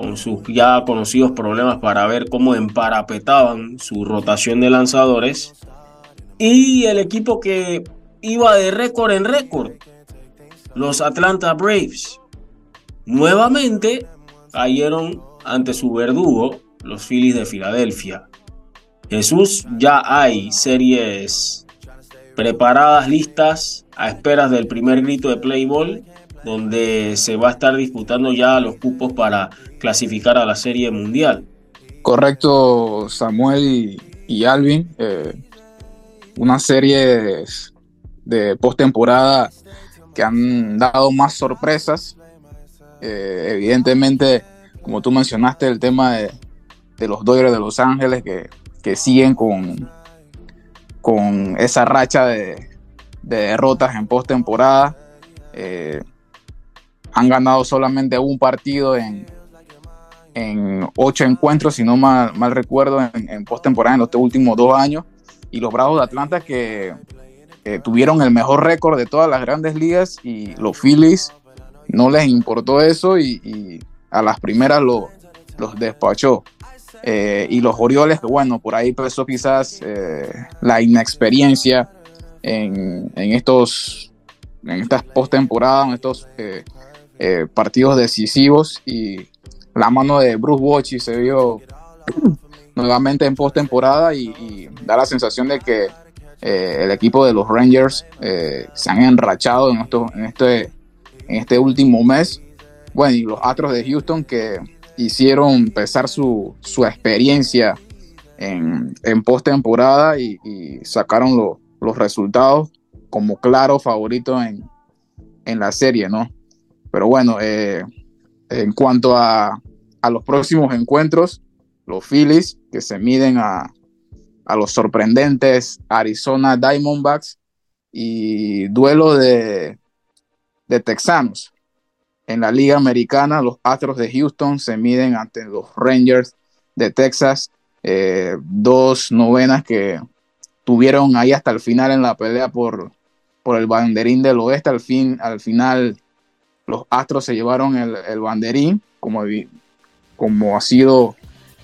[SPEAKER 1] con sus ya conocidos problemas para ver cómo emparapetaban su rotación de lanzadores. Y el equipo que iba de récord en récord, los Atlanta Braves. Nuevamente cayeron ante su verdugo, los Phillies de Filadelfia. Jesús, ya hay series preparadas, listas, a esperas del primer grito de Playball, donde se va a estar disputando ya los cupos para clasificar a la serie mundial.
[SPEAKER 3] Correcto, Samuel y, Alvin. Eh, una serie de postemporada que han dado más sorpresas. Eh, evidentemente, como tú mencionaste, el tema de, los Dodgers de Los Ángeles, que, que siguen con, con esa racha de, derrotas en postemporada. Eh, han ganado solamente un partido en, en ocho encuentros, si no mal, mal recuerdo, en, en postemporada en los últimos dos años. Y los Bravos de Atlanta que tuvieron el mejor récord de todas las grandes ligas y los Phillies no les importó eso y, a las primeras lo, los despachó. Eh, y los Orioles, bueno, por ahí empezó quizás eh, la inexperiencia en, estos en estas postemporadas, en estos eh, partidos decisivos y la mano de Bruce Bochy se vio nuevamente en postemporada y, y da la sensación de que el equipo de los Rangers se han enrachado en, en, este, en este último mes. Bueno, y los Astros de Houston que hicieron empezar su, experiencia en, en postemporada y, sacaron los resultados como claro favorito en, la serie, ¿no? Pero bueno, eh, en cuanto a, los próximos encuentros, los Phillies que se miden a, a los sorprendentes Arizona Diamondbacks y duelo de, de Texanos. En la Liga Americana, los Astros de Houston se miden ante los Rangers de Texas, eh, dos novenas que tuvieron ahí hasta el final en la pelea por, por el banderín del oeste. Al, fin, al final, los Astros se llevaron el, banderín, como, como ha sido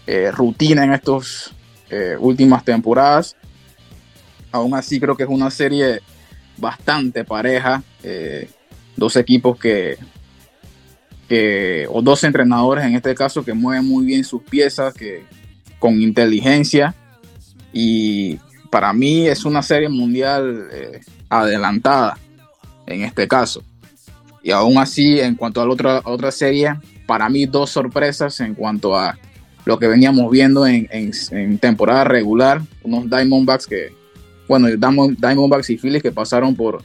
[SPEAKER 3] eh, rutina en estas eh, últimas temporadas. Aún así, creo que es una serie bastante pareja. dos equipos que o dos entrenadores en este caso que mueven muy bien sus piezas, que con inteligencia y para mí es una serie mundial eh, adelantada en este caso. Y aún así, en cuanto a la otra, otra serie, para mí dos sorpresas en cuanto a lo que veníamos viendo en, temporada regular, unos Diamondbacks que, bueno, Diamondbacks y Phillies que pasaron por,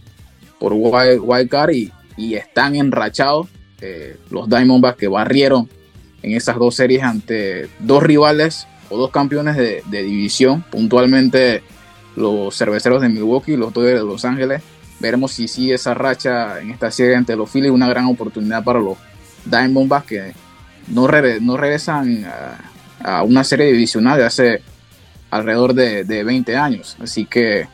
[SPEAKER 3] por Wild, Card y, y están enrachados eh, los Diamondbacks que barrieron en esas dos series ante dos rivales o dos campeones de, división, puntualmente los cerveceros de Milwaukee y los Dodgers de Los Ángeles. Veremos si sigue esa racha en esta serie ante los Phillies, una gran oportunidad para los Diamondbacks que no, regresan a, una serie divisional de hace alrededor de, 20 años. Así que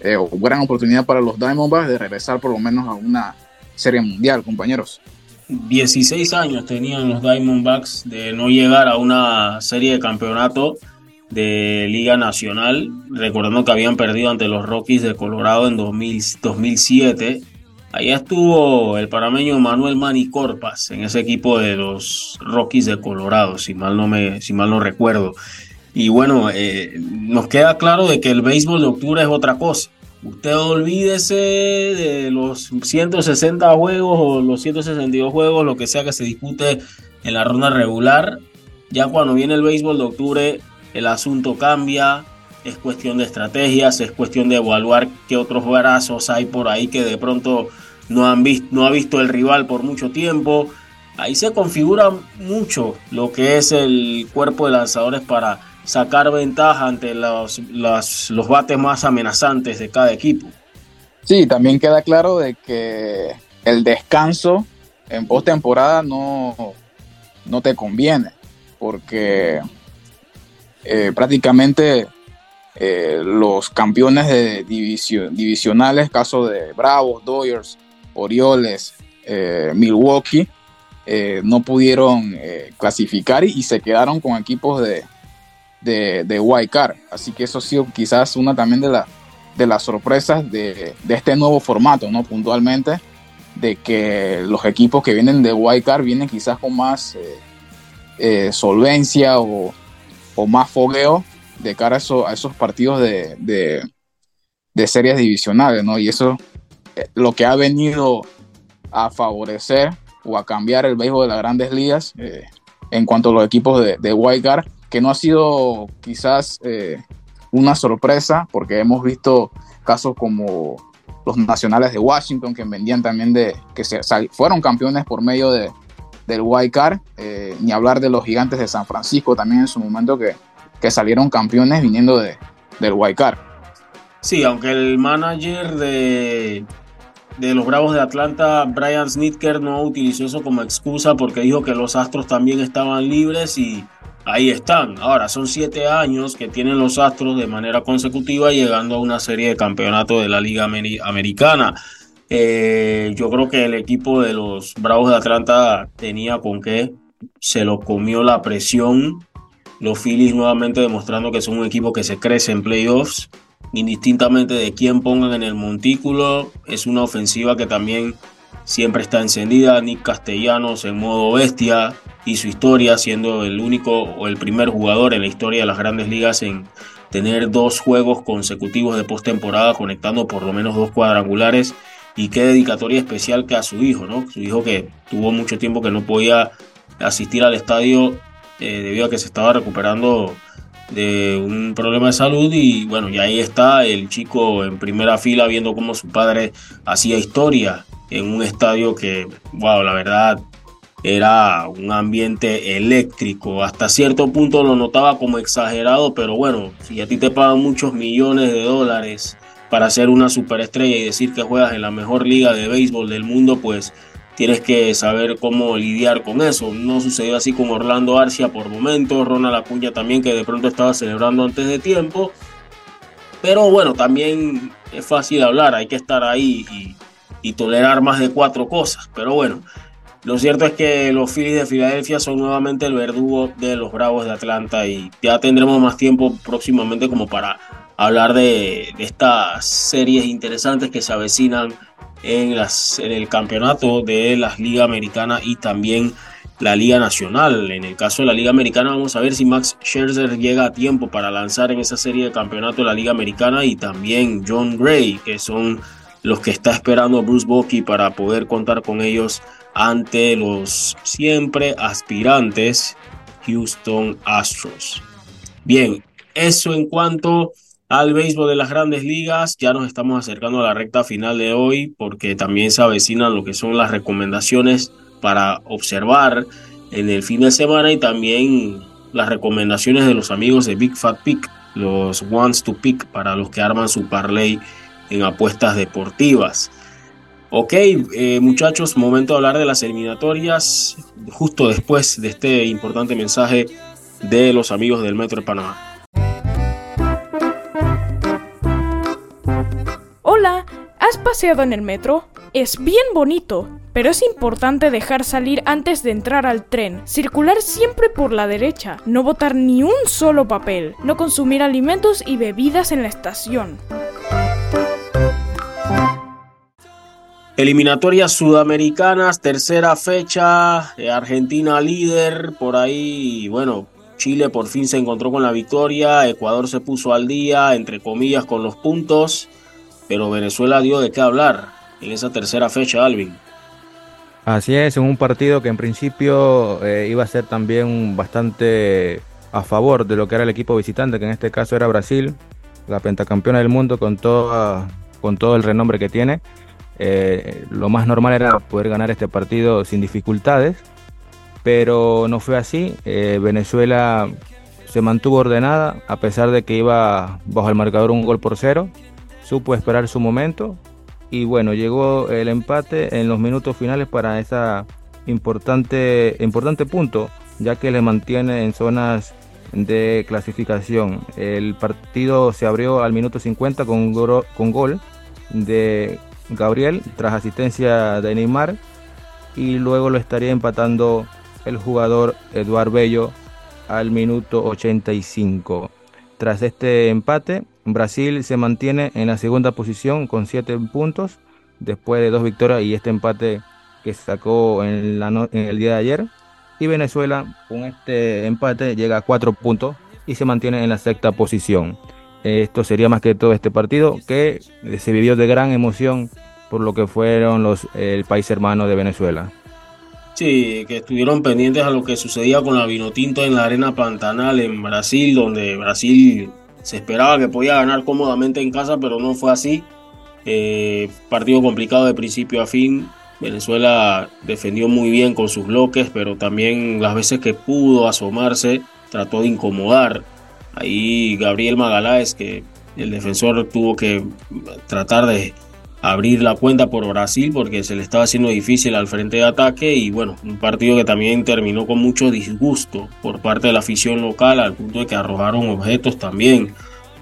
[SPEAKER 3] eh, gran oportunidad para los Diamondbacks de regresar por lo menos a una serie mundial, compañeros.
[SPEAKER 1] 16 años tenían los Diamondbacks de no llegar a una serie de campeonato de Liga Nacional, recordando que habían perdido ante los Rockies de Colorado en 2007. Allá estuvo el parameño Manuel Mani Corpas en ese equipo de los Rockies de Colorado, si mal no, me, si mal no recuerdo. Y bueno, eh, nos queda claro de que el béisbol de octubre es otra cosa. Usted olvídese de los 160 juegos o los 162 juegos, lo que sea que se dispute en la ronda regular. Ya cuando viene el béisbol de octubre, el asunto cambia. Es cuestión de estrategias, es cuestión de evaluar qué otros brazos hay por ahí que de pronto no, han visto, no ha visto el rival por mucho tiempo. Ahí se configura mucho lo que es el cuerpo de lanzadores para sacar ventaja ante los, los, bates más amenazantes de cada equipo.
[SPEAKER 3] Sí, también queda claro de que el descanso en postemporada no, no te conviene, porque eh, prácticamente eh, los campeones de división, divisionales, caso de Bravos, Dodgers, Orioles, eh, Milwaukee, no pudieron clasificar y, se quedaron con equipos de, de, de. Así que eso ha sido quizás una también de, la, de las sorpresas de, este nuevo formato, ¿no? Puntualmente, de que los equipos que vienen de Card vienen quizás con más solvencia o, más fogueo de cara a, esos partidos de, series divisionales, ¿no? Y eso eh, lo que ha venido a favorecer o a cambiar el béisbol de las grandes ligas en cuanto a los equipos de, de Card que no ha sido quizás eh, una sorpresa, porque hemos visto casos como los nacionales de Washington, que vendían también de, que se, fueron campeones por medio de, del White Card, eh, ni hablar de los gigantes de San Francisco también en su momento que, que salieron campeones viniendo de, del White Card.
[SPEAKER 1] Sí, aunque el manager de, de los Bravos de Atlanta, Brian Snitker, no utilizó eso como excusa porque dijo que los Astros también estaban libres y ahí están. Ahora, son siete años que tienen los Astros de manera consecutiva llegando a una serie de campeonatos de la Liga Americana. Eh, yo creo que el equipo de los Bravos de Atlanta tenía con qué, se lo comió la presión. Los Phillies nuevamente demostrando que son un equipo que se crece en playoffs, indistintamente de quién pongan en el montículo. Es una ofensiva que también siempre está encendida. Nick Castellanos en modo bestia y su historia siendo el único o el primer jugador en la historia de las grandes ligas en tener dos juegos consecutivos de postemporada conectando por lo menos dos cuadrangulares y qué dedicatoria especial que a su hijo, ¿no? Su hijo que tuvo mucho tiempo que no podía asistir al estadio eh, debido a que se estaba recuperando de un problema de salud y bueno, y ahí está el chico en primera fila viendo cómo su padre hacía historia en un estadio que, wow, la verdad era un ambiente eléctrico. Hasta cierto punto lo notaba como exagerado, pero bueno, si a ti te pagan muchos millones de dólares para ser una superestrella y decir que juegas en la mejor liga de béisbol del mundo, pues tienes que saber cómo lidiar con eso. No sucedió así con Orlando Arcia por momentos, Ronald Acuña también que de pronto estaba celebrando antes de tiempo. Pero bueno, también es fácil hablar, hay que estar ahí y, y tolerar más de cuatro cosas. Pero bueno, lo cierto es que los Phillies de Filadelfia son nuevamente el verdugo de los Bravos de Atlanta y ya tendremos más tiempo próximamente como para hablar de, estas series interesantes que se avecinan en, las, el campeonato de la Liga Americana y también la Liga Nacional. En el caso de la Liga Americana vamos a ver si Max Scherzer llega a tiempo para lanzar en esa serie de campeonato de la Liga Americana y también John Gray, que son los que está esperando Bruce Bochy para poder contar con ellos ante los siempre aspirantes Houston Astros. Bien, eso en cuanto al béisbol de las grandes ligas, ya nos estamos acercando a la recta final de hoy porque también se avecinan lo que son las recomendaciones para observar en el fin de semana y también las recomendaciones de los amigos de Big Fat Pick, los ones to pick para los que arman su parlay en apuestas deportivas. Ok, eh, muchachos, momento de hablar de las eliminatorias, justo después de este importante mensaje de los amigos del Metro de Panamá.
[SPEAKER 7] ¿Has paseado en el metro? Es bien bonito. pero es importante dejar salir antes de entrar al tren, circular siempre por la derecha, no botar ni un solo papel, no consumir alimentos y bebidas en la estación.
[SPEAKER 1] Eliminatorias sudamericanas, tercera fecha, eh, Argentina líder, por ahí, bueno, Chile por fin se encontró con la victoria, Ecuador se puso al día, entre comillas, con los puntos, pero Venezuela dio de qué hablar en esa tercera fecha, Alvin.
[SPEAKER 2] Así es, en un partido que en principio eh, iba a ser también bastante a favor de lo que era el equipo visitante, que en este caso era Brasil, la pentacampeona del mundo con, toda, con todo el renombre que tiene. Eh, lo más normal era poder ganar este partido sin dificultades, pero no fue así. Eh, Venezuela se mantuvo ordenada a pesar de que iba bajo el marcador un gol por cero. Supo esperar su momento y bueno, llegó el empate en los minutos finales para esa importante, importante punto, ya que le mantiene en zonas de clasificación. El partido se abrió al minuto 50 con, con gol de Gabriel tras asistencia de Neymar y luego lo estaría empatando el jugador Eduard Bello al minuto 85. Tras este empate, Brasil se mantiene en la segunda posición con 7 puntos después de dos victorias y este empate que sacó en, en el día de ayer. Y Venezuela con este empate llega a 4 puntos y se mantiene en la sexta posición. Esto sería más que todo este partido que se vivió de gran emoción por lo que fueron los el país hermano de Venezuela.
[SPEAKER 1] Sí, que estuvieron pendientes a lo que sucedía con la Vinotinto en la arena Pantanal en Brasil, donde Brasil se esperaba que podía ganar cómodamente en casa, pero no fue así. Eh, partido complicado de principio a fin. Venezuela defendió muy bien con sus bloques, pero también las veces que pudo asomarse trató de incomodar Ahí Gabriel Magaláes, que el defensor tuvo que tratar de abrir la cuenta por Brasil porque se le estaba haciendo difícil al frente de ataque y bueno, un partido que también terminó con mucho disgusto por parte de la afición local al punto de que arrojaron objetos también,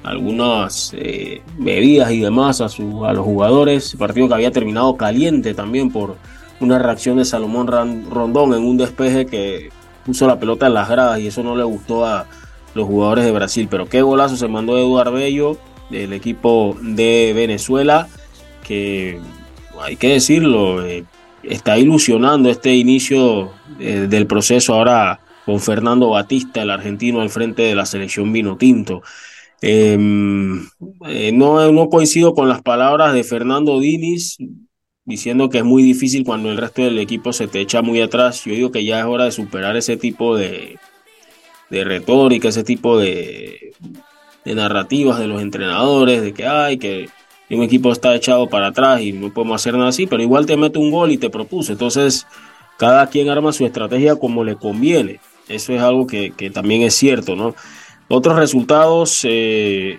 [SPEAKER 1] algunas eh, bebidas y demás a, su, a los jugadores, partido que había terminado caliente también por una reacción de Salomón Rondón en un despeje que puso la pelota en las gradas y eso no le gustó a, los jugadores de Brasil. Pero qué golazo se mandó Eduardo Bello del equipo de Venezuela, hay que decirlo, eh, está ilusionando este inicio eh, del proceso ahora con Fernando Batista, el argentino, al frente de la selección vino tinto. Em, eh, no, coincido con las palabras de Fernando Diniz diciendo que es muy difícil cuando el resto del equipo se te echa muy atrás. Yo digo que ya es hora de superar ese tipo de, de retórica, ese tipo de, de narrativas de los entrenadores, de que hay que un equipo está echado para atrás y no podemos hacer nada así, pero igual te mete un gol y te propuso. Entonces, cada quien arma su estrategia como le conviene. Eso es algo que, también es cierto, ¿no? Otros resultados, eh,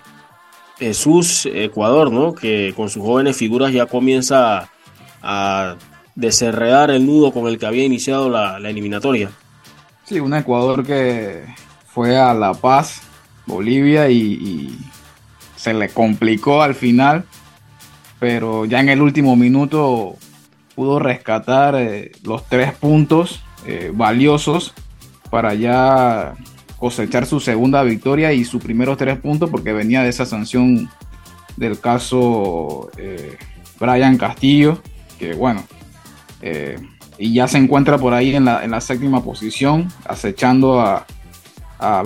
[SPEAKER 1] Jesús, Ecuador, ¿no? Que con sus jóvenes figuras ya comienza a, desenredar el nudo con el que había iniciado la, la eliminatoria.
[SPEAKER 3] Sí, un Ecuador que fue a La Paz, Bolivia, y, se le complicó al final, pero ya en el último minuto pudo rescatar eh, los tres puntos eh, valiosos para ya cosechar su segunda victoria y sus primeros tres puntos porque venía de esa sanción del caso eh, Brian Castillo, que bueno, y ya se encuentra por ahí en la, séptima posición, acechando a,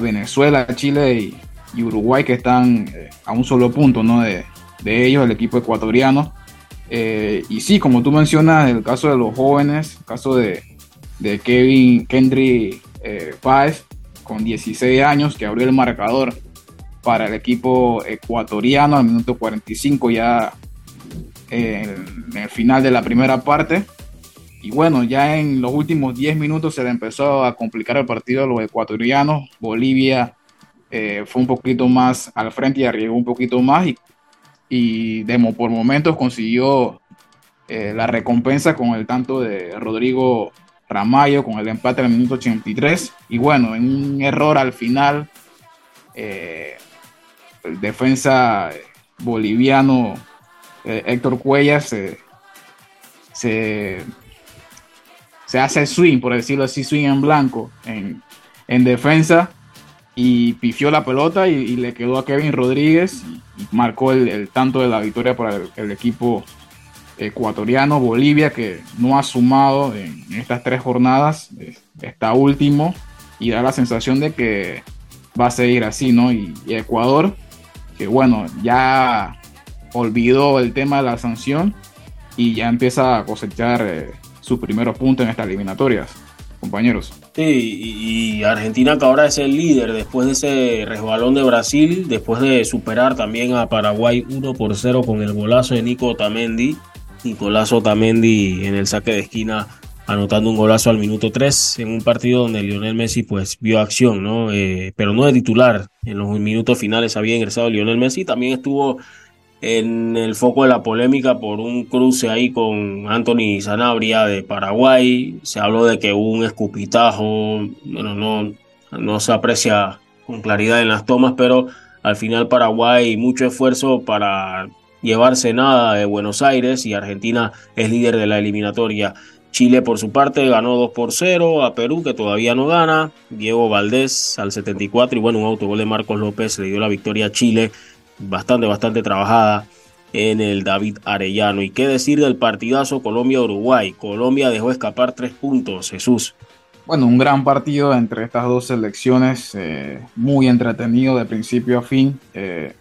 [SPEAKER 3] Venezuela, Chile y, Uruguay que están eh, a un solo punto ¿no? de, ellos, el equipo ecuatoriano. Eh, y sí, como tú mencionas, el caso de los jóvenes, el caso de, Kevin Kendry eh, Páez, con 16 años, que abrió el marcador para el equipo ecuatoriano al minuto 45 ya en el final de la primera parte. Y bueno, ya en los últimos 10 minutos se le empezó a complicar el partido a los ecuatorianos. Bolivia eh, fue un poquito más al frente y arriesgó un poquito más y, y demo, por momentos consiguió eh, la recompensa con el tanto de Rodrigo Ramayo con el empate el minuto 83. Y bueno, en un error al final, eh, el defensa boliviano Héctor Cuellas se se hace swing, por decirlo así, swing en blanco en, en defensa y pifió la pelota y, le quedó a Kevin Rodríguez y, marcó el, tanto de la victoria para el, equipo ecuatoriano, Bolivia, que no ha sumado en estas tres jornadas, está último y da la sensación de que va a seguir así, ¿no? Y, Ecuador, que bueno, ya olvidó el tema de la sanción y ya empieza a cosechar eh, sus primeros puntos en estas eliminatorias, compañeros.
[SPEAKER 1] Sí, y Argentina que ahora es el líder después de ese resbalón de Brasil, después de superar también a Paraguay 1 por 0 con el golazo de Nico Otamendi. Nicolás Otamendi en el saque de esquina anotando un golazo al minuto 3 en un partido donde Lionel Messi pues vio acción, ¿no? Eh, pero no de titular. En los minutos finales había ingresado Lionel Messi, también estuvo en el foco de la polémica por un cruce ahí con Anthony Sanabria de Paraguay. Se habló de que hubo un escupitajo, bueno, no, no se aprecia con claridad en las tomas, pero al final Paraguay mucho esfuerzo para llevarse nada de Buenos Aires y Argentina es líder de la eliminatoria. Chile por su parte ganó 2 por 0 a Perú que todavía no gana. Diego Valdés al 74 y bueno, un autogol de Marcos López le dio la victoria a Chile. Bastante, bastante trabajada en el David Arellano. Y qué decir del partidazo Colombia-Uruguay. Colombia dejó escapar tres puntos, Jesús.
[SPEAKER 3] Bueno, un gran partido entre estas dos selecciones, eh, muy entretenido de principio a fin. Eh,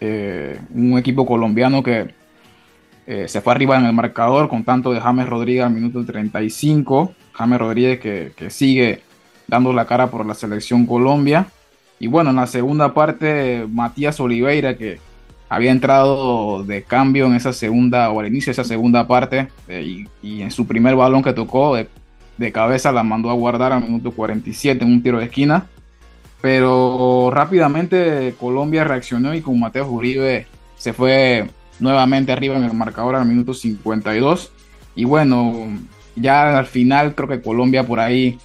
[SPEAKER 3] eh, un equipo colombiano que se fue arriba en el marcador con tanto de James Rodríguez al minuto 35. James Rodríguez que, sigue dando la cara por la selección Colombia. Y bueno, en la segunda parte, Matías Oliveira, que había entrado de cambio en esa segunda, o al inicio de esa segunda parte, eh, y, en su primer balón que tocó de, cabeza la mandó a guardar al minuto 47 en un tiro de esquina. Pero rápidamente Colombia reaccionó y con Mateo Uribe se fue nuevamente arriba en el marcador al minuto 52. Y bueno, ya al final creo que Colombia por ahí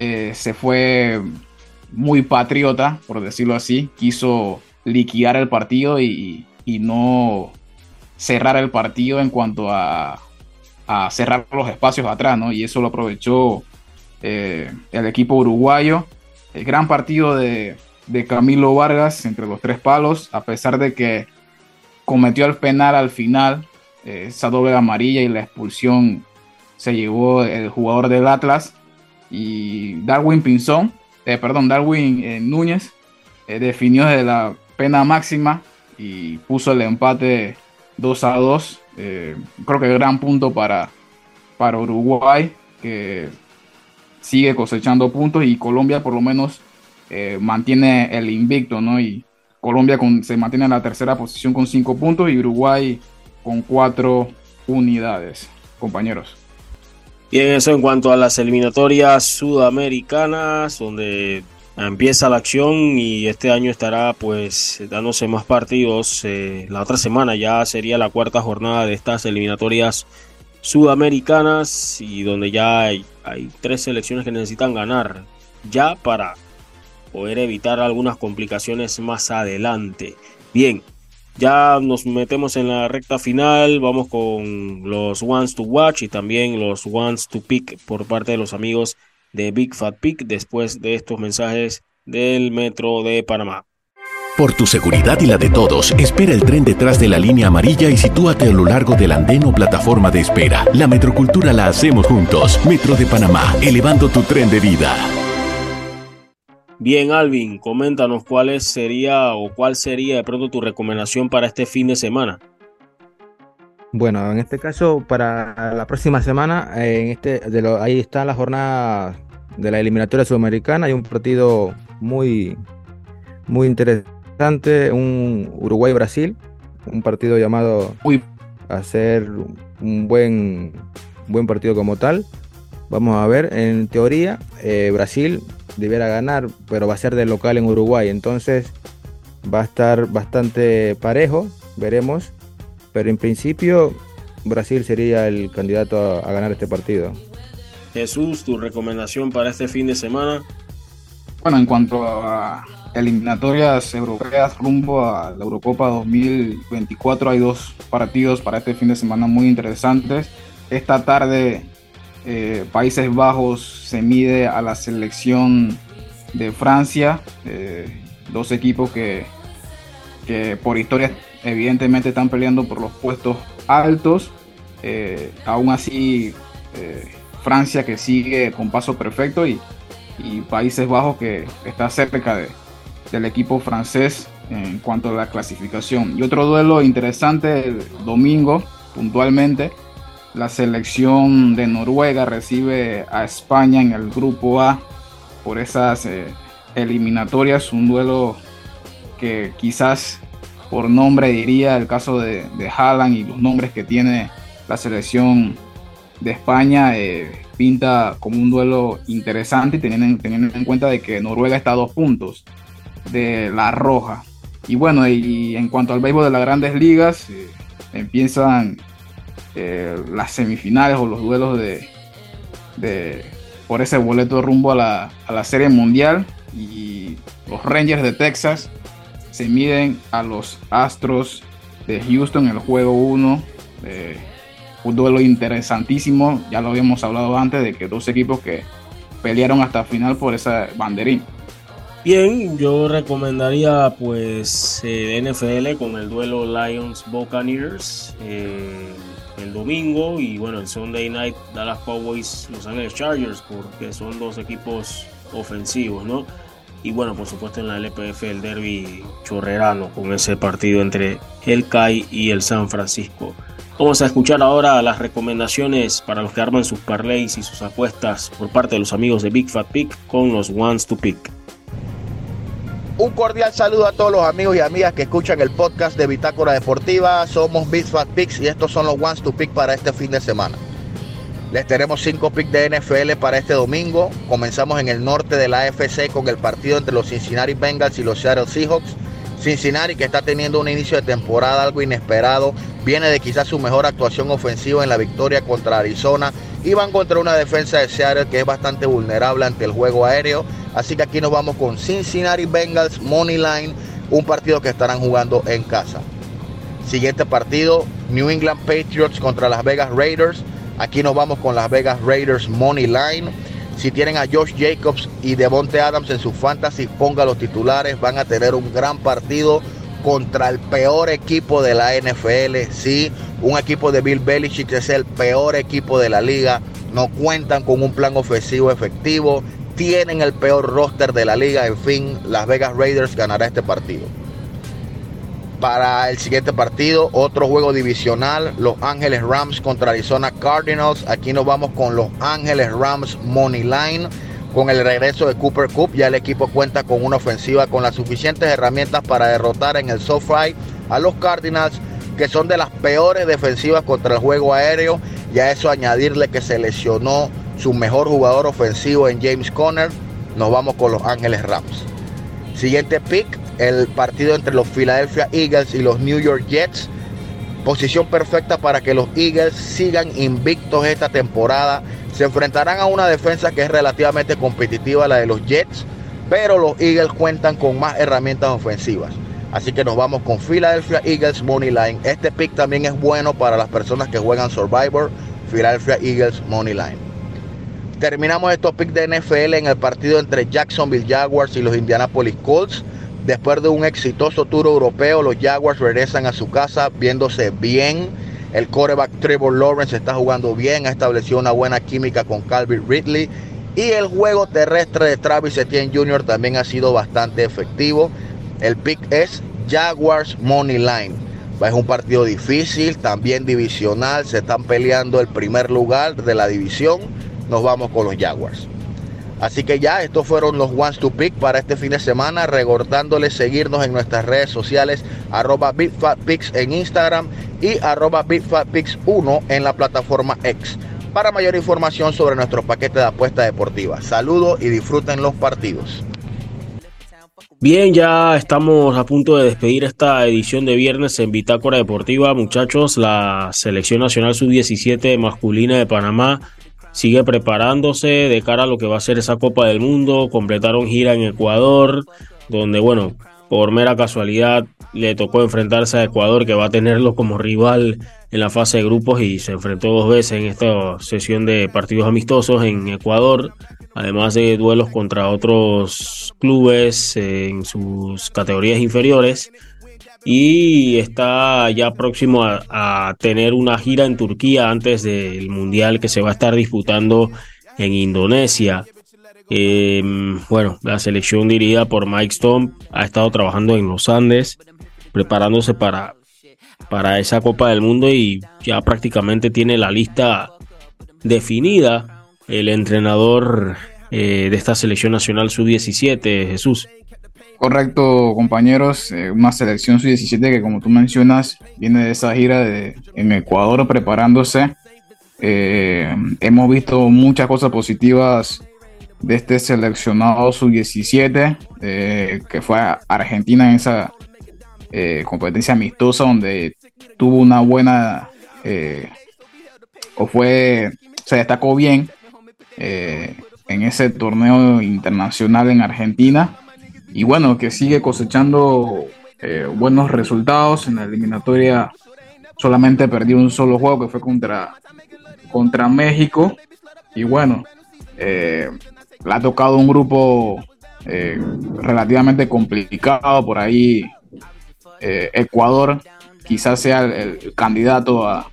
[SPEAKER 3] eh, se fue muy patriota, por decirlo así. Quiso liquidar el partido y, no cerrar el partido en cuanto a, cerrar los espacios atrás, ¿no? Y eso lo aprovechó eh, el equipo uruguayo. El gran partido de, de Camilo Vargas entre los tres palos, a pesar de que cometió el penal al final, eh, esa doble amarilla y la expulsión se llevó el jugador del Atlas y Darwin Pinzón, eh, perdón, Darwin eh, Núñez definió de la pena máxima y puso el empate 2 a 2. creo que gran punto para, para Uruguay, que sigue cosechando puntos y Colombia por lo menos mantiene el invicto, ¿no? Y Colombia se mantiene en la tercera posición con cinco puntos y Uruguay con cuatro unidades, compañeros.
[SPEAKER 1] Bien, eso en cuanto a las eliminatorias sudamericanas, donde empieza la acción y este año estará pues dándose más partidos. Eh, la otra semana ya sería la cuarta jornada de estas eliminatorias sudamericanas y donde ya hay, hay tres selecciones que necesitan ganar ya para poder evitar algunas complicaciones más adelante. Bien, ya nos metemos en la recta final, vamos con los ones to watch y también los ones to pick por parte de los amigos de Big Fat Pick después de estos mensajes del Metro de Panamá.
[SPEAKER 8] Por tu seguridad y la de todos, espera el tren detrás de la línea amarilla y sitúate a lo largo del andén o plataforma de espera. La metrocultura la hacemos juntos. Metro de Panamá, elevando tu tren de vida.
[SPEAKER 1] Bien, Alvin, coméntanos cuál sería o cuál sería de pronto tu recomendación para este fin de semana.
[SPEAKER 2] Bueno, en este caso, para la próxima semana, en este, de lo, ahí está la jornada de la eliminatoria sudamericana. Hay un partido muy, muy interesante, un Uruguay-Brasil, un partido llamado a ser un buen, buen partido como tal. Vamos a ver, en teoría, eh, Brasil debiera ganar, pero va a ser de local en Uruguay. Entonces va a estar bastante parejo, veremos. Pero en principio Brasil sería el candidato a, ganar este partido.
[SPEAKER 1] Jesús, tu recomendación para este fin de semana.
[SPEAKER 3] Bueno, en cuanto a eliminatorias europeas rumbo a la Eurocopa 2024, hay dos partidos para este fin de semana muy interesantes. Esta tarde eh, Países Bajos se mide a la selección de Francia, eh, dos equipos que, que, por historia evidentemente están peleando por los puestos altos. Eh, aún así, Francia que sigue con paso perfecto y, Países Bajos que está cerca de, del equipo francés en cuanto a la clasificación. Y otro duelo interesante el domingo, puntualmente, la selección de Noruega recibe a España en el grupo A por esas eh, eliminatorias, un duelo que quizás por nombre diría el caso de, de Haaland y los nombres que tiene la selección de España eh, pinta como un duelo interesante teniendo, teniendo en cuenta de que Noruega está a dos puntos de la roja. Y bueno, y en cuanto al béisbol de las grandes ligas, eh, empiezan eh, las semifinales o los duelos de, de, por ese boleto rumbo a la, a la Serie Mundial. Y los Rangers de Texas se miden a los Astros de Houston en el juego 1. Eh, un duelo interesantísimo, ya lo habíamos hablado antes, de que dos equipos que pelearon hasta final por esa banderín.
[SPEAKER 1] Bien, yo recomendaría pues eh, NFL con el duelo Lions Buccaneers eh, el domingo y bueno el Sunday Night Dallas Cowboys Los Angeles Chargers porque son dos equipos ofensivos, ¿no? Y bueno, por supuesto en la LPF el derby chorrerano con ese partido entre el CAI y el San Francisco. Vamos a escuchar ahora las recomendaciones para los que arman sus parlays y sus apuestas por parte de los amigos de Big Fat Pick con los Ones to Pick.
[SPEAKER 9] Un cordial saludo a todos los amigos y amigas que escuchan el podcast de Bitácora Deportiva. Somos Big Fat Picks y estos son los ones to pick para este fin de semana. Les tenemos cinco picks de NFL para este domingo. Comenzamos en el norte de la AFC con el partido entre los Cincinnati Bengals y los Seattle Seahawks. Cincinnati que está teniendo un inicio de temporada algo inesperado, viene de quizás su mejor actuación ofensiva en la victoria contra Arizona y van contra una defensa de Seattle que es bastante vulnerable ante el juego aéreo. Así que aquí nos vamos con Cincinnati Bengals Money Line, un partido que estarán jugando en casa. Siguiente partido, New England Patriots contra Las Vegas Raiders. Aquí nos vamos con Las Vegas Raiders Money Line. Si tienen a Josh Jacobs y Devonte Adams en su fantasy, ponga los titulares. Van a tener un gran partido contra el peor equipo de la NFL. Sí, un equipo de Bill Belichick es el peor equipo de la liga. No cuentan con un plan ofensivo efectivo tienen el peor roster de la liga. En fin, Las Vegas Raiders ganará este partido. Para el siguiente partido, otro juego divisional, Los Ángeles Rams contra Arizona Cardinals. Aquí nos vamos con Los Ángeles Rams Money Line. Con el regreso de Cooper Cup, ya el equipo cuenta con una ofensiva con las suficientes herramientas para derrotar en el SoFi a los Cardinals, que son de las peores defensivas contra el juego aéreo. Y a eso añadirle que se lesionó su mejor jugador ofensivo en James Conner. Nos vamos con los Ángeles Rams. Siguiente pick, el partido entre los Philadelphia Eagles y los New York Jets. Posición perfecta para que los Eagles sigan invictos esta temporada. Se enfrentarán a una defensa que es relativamente competitiva, la de los Jets, pero los Eagles cuentan con más herramientas ofensivas. Así que nos vamos con Philadelphia Eagles Money Line. Este pick también es bueno para las personas que juegan Survivor. Philadelphia Eagles Money Line. Terminamos estos picks de NFL en el partido entre Jacksonville Jaguars y los Indianapolis Colts. Después de un exitoso tour europeo, los Jaguars regresan a su casa viéndose bien. El quarterback Trevor Lawrence está jugando bien, ha establecido una buena química con Calvin Ridley. Y el juego terrestre de Travis Etienne Jr. también ha sido bastante efectivo. El pick es Jaguars Money Line. Es un partido difícil, también divisional. Se están peleando el primer lugar de la división nos vamos con los Jaguars. Así que ya, estos fueron los ones to pick para este fin de semana. Recordándoles seguirnos en nuestras redes sociales, arroba BigFatPix en Instagram y arroba BigFatPix1 en la plataforma X. Para mayor información sobre nuestro paquete de apuesta deportiva. Saludos y disfruten los partidos.
[SPEAKER 1] Bien, ya estamos a punto de despedir esta edición de viernes en Bitácora Deportiva. Muchachos, la Selección Nacional Sub-17 masculina de Panamá sigue preparándose de cara a lo que va a ser esa Copa del Mundo. Completaron gira en Ecuador, donde, bueno, por mera casualidad le tocó enfrentarse a Ecuador, que va a tenerlo como rival en la fase de grupos y se enfrentó dos veces en esta sesión de partidos amistosos en Ecuador, además de duelos contra otros clubes en sus categorías inferiores y está ya próximo a, tener una gira en Turquía antes del Mundial que se va a estar disputando en Indonesia. Em, bueno, la selección dirigida por Mike Stone ha estado trabajando en los Andes, preparándose para para esa Copa del Mundo y ya prácticamente tiene la lista definida el entrenador eh, de esta selección nacional sub-17, Jesús.
[SPEAKER 3] Correcto, compañeros. Eh, una selección sub-17 que, como tú mencionas, viene de esa gira de, en Ecuador preparándose. Eh, hemos visto muchas cosas positivas de este seleccionado sub-17 que fue a Argentina en esa eh, competencia amistosa donde tuvo una buena eh, o fue se destacó bien eh, en ese torneo internacional en Argentina y bueno que sigue cosechando buenos resultados. En la eliminatoria solamente perdió un solo juego que fue contra contra México. Y bueno le ha tocado un grupo relativamente complicado. Por ahí eh, Ecuador quizás sea el, candidato a,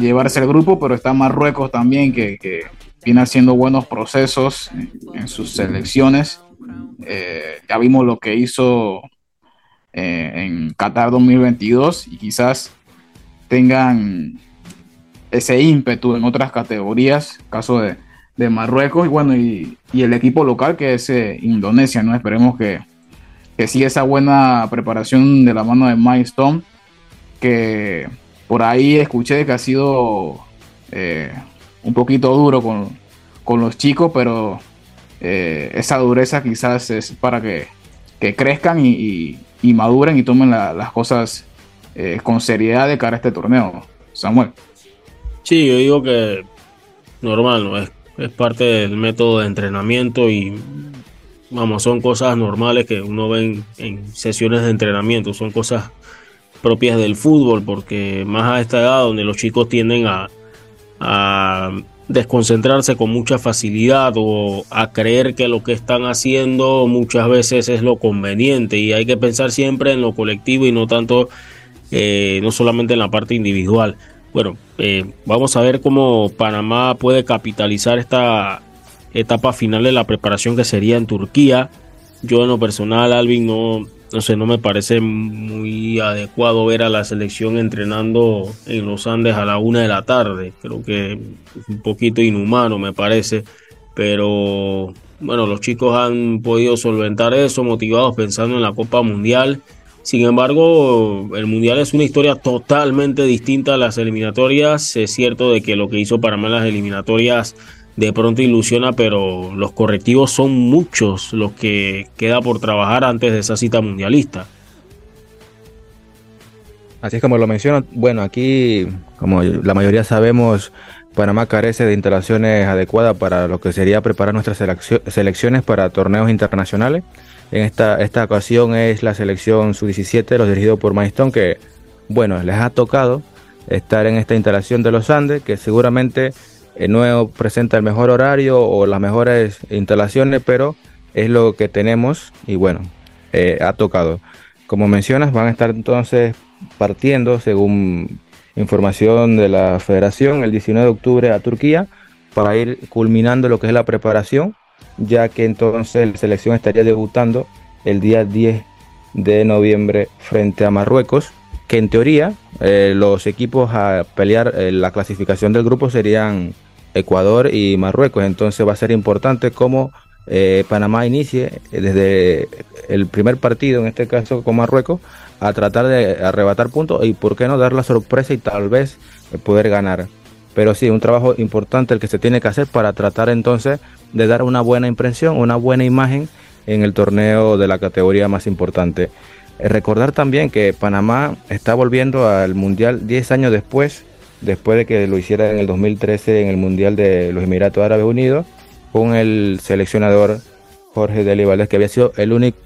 [SPEAKER 3] llevarse el grupo, pero está Marruecos también que, viene haciendo buenos procesos en, sus selecciones. Eh, ya vimos lo que hizo eh, en Qatar 2022 y quizás tengan ese ímpetu en otras categorías, caso de, Marruecos y bueno, y, el equipo local que es Indonesia, ¿no? Esperemos que, que sigue esa buena preparación de la mano de Mike Stone, que por ahí escuché que ha sido eh, un poquito duro con, los chicos, pero eh, esa dureza quizás es para que, crezcan y, maduren y tomen las cosas eh, con seriedad de cara a este torneo. Samuel.
[SPEAKER 1] Sí, yo digo que normal, ¿no? Es, es parte del método de entrenamiento y vamos, son cosas normales que uno ve en, sesiones de entrenamiento, son cosas propias del fútbol, porque más a esta edad donde los chicos tienden a, desconcentrarse con mucha facilidad o a creer que lo que están haciendo muchas veces es lo conveniente y hay que pensar siempre en lo colectivo y no tanto, eh, no solamente en la parte individual. Bueno, eh, vamos a ver cómo Panamá puede capitalizar esta etapa final de la preparación que sería en Turquía. Yo en lo personal, Alvin, no, no sé, no me parece muy adecuado ver a la selección entrenando en los Andes a la una de la tarde. Creo que es un poquito inhumano, me parece. Pero bueno, los chicos han podido solventar eso, motivados pensando en la Copa Mundial. Sin embargo, el Mundial es una historia totalmente distinta a las eliminatorias. Es cierto de que lo que hizo Panamá en las eliminatorias de pronto ilusiona, pero los correctivos son muchos los que queda por trabajar antes de esa cita mundialista.
[SPEAKER 2] Así es como lo menciono, bueno, aquí, como la mayoría sabemos, Panamá carece de instalaciones adecuadas para lo que sería preparar nuestras selecciones para torneos internacionales. En esta, esta ocasión es la selección sub-17, los dirigidos por Maestón, que, bueno, les ha tocado estar en esta instalación de los Andes, que seguramente el nuevo presenta el mejor horario o las mejores instalaciones, pero es lo que tenemos y bueno, eh, ha tocado. Como mencionas, van a estar entonces partiendo, según información de la federación, el 19 de octubre a Turquía para ir culminando lo que es la preparación, ya que entonces la selección estaría debutando el día 10 de noviembre frente a Marruecos, que en teoría eh, los equipos a pelear eh, la clasificación del grupo serían Ecuador y Marruecos. Entonces va a ser importante cómo eh, Panamá inicie desde el primer partido, en este caso con Marruecos, a tratar de arrebatar puntos y por qué no dar la sorpresa y tal vez poder ganar. Pero sí, un trabajo importante el que se tiene que hacer para tratar entonces de dar una buena impresión, una buena imagen en el torneo de la categoría más importante. Eh, recordar también que Panamá está volviendo al Mundial 10 años después después de que lo hiciera en el 2013 en el Mundial de los Emiratos Árabes Unidos, con el seleccionador Jorge Deli Valdés, que había sido el único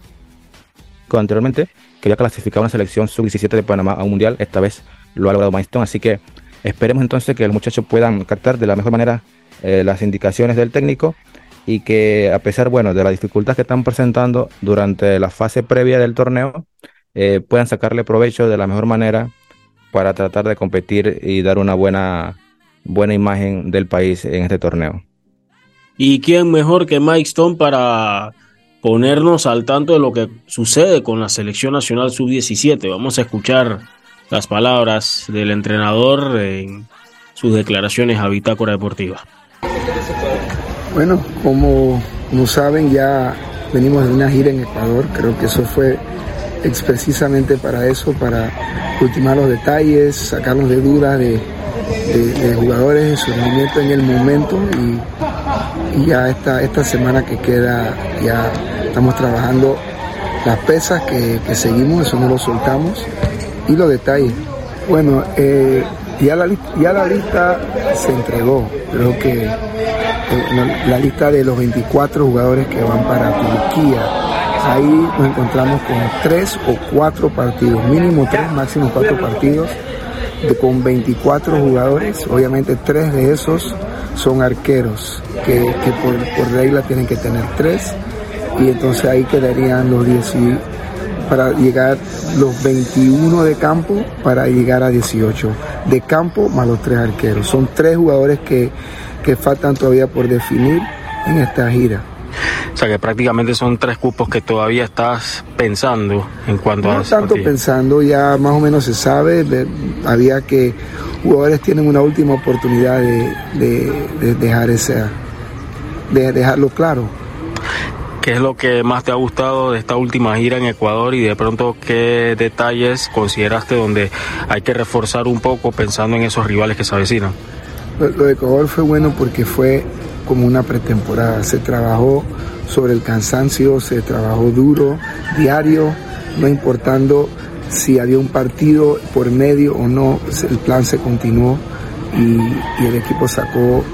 [SPEAKER 2] anteriormente que había clasificado una selección sub-17 de Panamá a un Mundial, esta vez lo ha logrado Maestón. Así que esperemos entonces que los muchachos puedan captar de la mejor manera eh, las indicaciones del técnico y que a pesar bueno, de la dificultad que están presentando durante la fase previa del torneo, eh, puedan sacarle provecho de la mejor manera para tratar de competir y dar una buena, buena imagen del país en este torneo.
[SPEAKER 1] ¿Y quién mejor que Mike Stone para ponernos al tanto de lo que sucede con la selección nacional sub-17? Vamos a escuchar las palabras del entrenador en sus declaraciones a Bitácora Deportiva.
[SPEAKER 10] Bueno, como, como saben, ya venimos de una gira en Ecuador. Creo que eso fue precisamente para eso, para ultimar los detalles, sacarnos de dudas de, jugadores, de su rendimiento en el momento y, ya esta, esta semana que queda ya estamos trabajando las pesas que, seguimos, eso no lo soltamos y los detalles. Bueno, eh, ya, la, ya la lista se entregó, creo que la lista de los 24 jugadores que van para Turquía. Ahí nos encontramos con tres o cuatro partidos, mínimo tres, máximo cuatro partidos, con 24 jugadores. Obviamente tres de esos son arqueros, que, por, por regla tienen que tener tres. Y entonces ahí quedarían los 10 para llegar los 21 de campo para llegar a 18 de campo más los tres arqueros. Son tres jugadores que, que faltan todavía por definir en esta gira.
[SPEAKER 1] O sea que prácticamente son tres cupos que todavía estás pensando en cuanto
[SPEAKER 10] no
[SPEAKER 1] a...
[SPEAKER 10] No tanto pensando, ya más o menos se sabe, había que jugadores tienen una última oportunidad de, de, de dejar ese, de dejarlo claro
[SPEAKER 1] ¿Qué es lo que más te ha gustado de esta última gira en Ecuador y de pronto qué detalles consideraste donde hay que reforzar un poco pensando en esos rivales que se avecinan?
[SPEAKER 10] Lo, de Ecuador fue bueno porque fue como una pretemporada. Se trabajó sobre el cansancio, se trabajó duro, diario, no importando si había un partido por medio o no, el plan se continuó y, el equipo sacó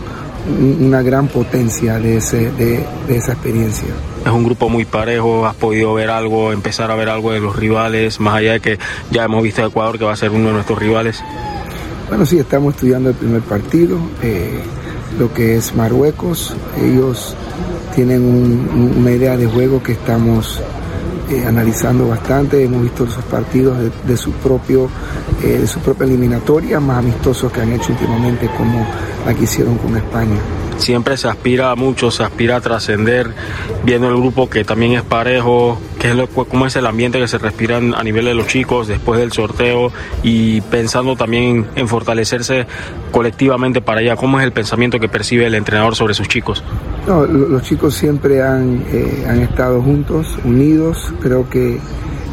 [SPEAKER 10] una gran potencia de, de, esa experiencia.
[SPEAKER 1] Es un grupo muy parejo, has podido ver algo, empezar a ver algo de los rivales, más allá de que ya hemos visto a Ecuador que va a ser uno de nuestros rivales.
[SPEAKER 10] Bueno, sí, estamos estudiando el primer partido, eh, lo que es Marruecos. Ellos tienen una idea de juego que estamos eh, analizando bastante. Hemos visto esos partidos de, su propio, eh, de su propia eliminatoria, más amistosos que han hecho últimamente, como la que hicieron con España
[SPEAKER 1] siempre se aspira mucho, se aspira a trascender, viendo el grupo que también es parejo, qué es lo, cómo es el ambiente que se respira a nivel de los chicos después del sorteo y pensando también en fortalecerse colectivamente para allá. ¿Cómo es el pensamiento que percibe el entrenador sobre sus chicos?
[SPEAKER 10] No, los chicos siempre han, eh, han estado juntos, unidos, creo que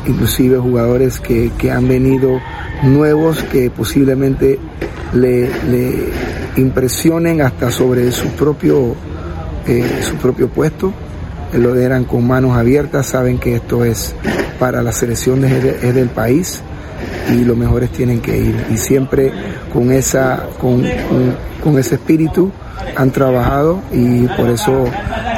[SPEAKER 10] inclusive jugadores que, que han venido nuevos que posiblemente le, impresionen hasta sobre su propio, eh, su propio puesto. Lo eran con manos abiertas, saben que esto es para la selección es, del país y los mejores tienen que ir. Y siempre con, esa, con, con ese espíritu han trabajado y por eso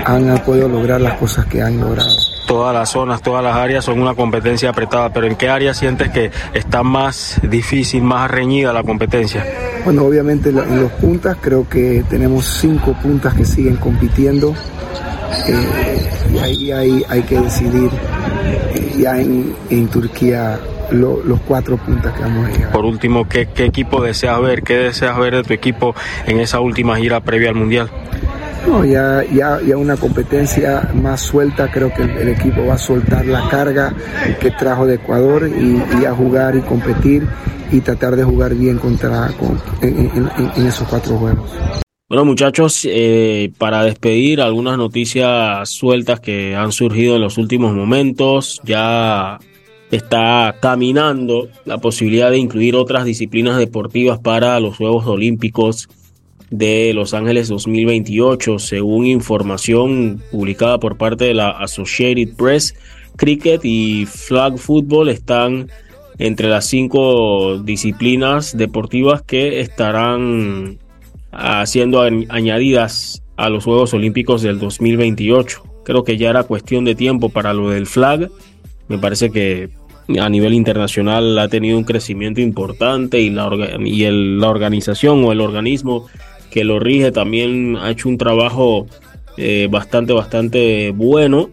[SPEAKER 10] han podido lograr las cosas que han logrado
[SPEAKER 1] todas las zonas, todas las áreas son una competencia apretada, pero ¿en qué área sientes que está más difícil, más reñida la competencia?
[SPEAKER 10] Bueno, obviamente en los puntas creo que tenemos cinco puntas que siguen compitiendo eh, y ahí hay, hay, que decidir eh, ya en, Turquía los cuatro puntas que vamos a llegar.
[SPEAKER 1] Por último, ¿qué, ¿qué equipo deseas ver? ¿Qué deseas ver de tu equipo en esa última gira previa al Mundial?
[SPEAKER 10] No, ya, ya, ya una competencia más suelta, creo que el, equipo va a soltar la carga que trajo de Ecuador y, a jugar y competir y tratar de jugar bien contra en, esos cuatro juegos.
[SPEAKER 1] Bueno muchachos, eh, para despedir algunas noticias sueltas que han surgido en los últimos momentos, ya está caminando la posibilidad de incluir otras disciplinas deportivas para los Juegos Olímpicos de Los Ángeles 2028, según información publicada por parte de la Associated Press. Cricket y flag football están entre las cinco disciplinas deportivas que estarán siendo añadidas a los Juegos Olímpicos del 2028. Creo que ya era cuestión de tiempo para lo del flag. Me parece que a nivel internacional ha tenido un crecimiento importante y la, y la organización o el organismo que lo rige también ha hecho un trabajo eh, bastante, bastante bueno.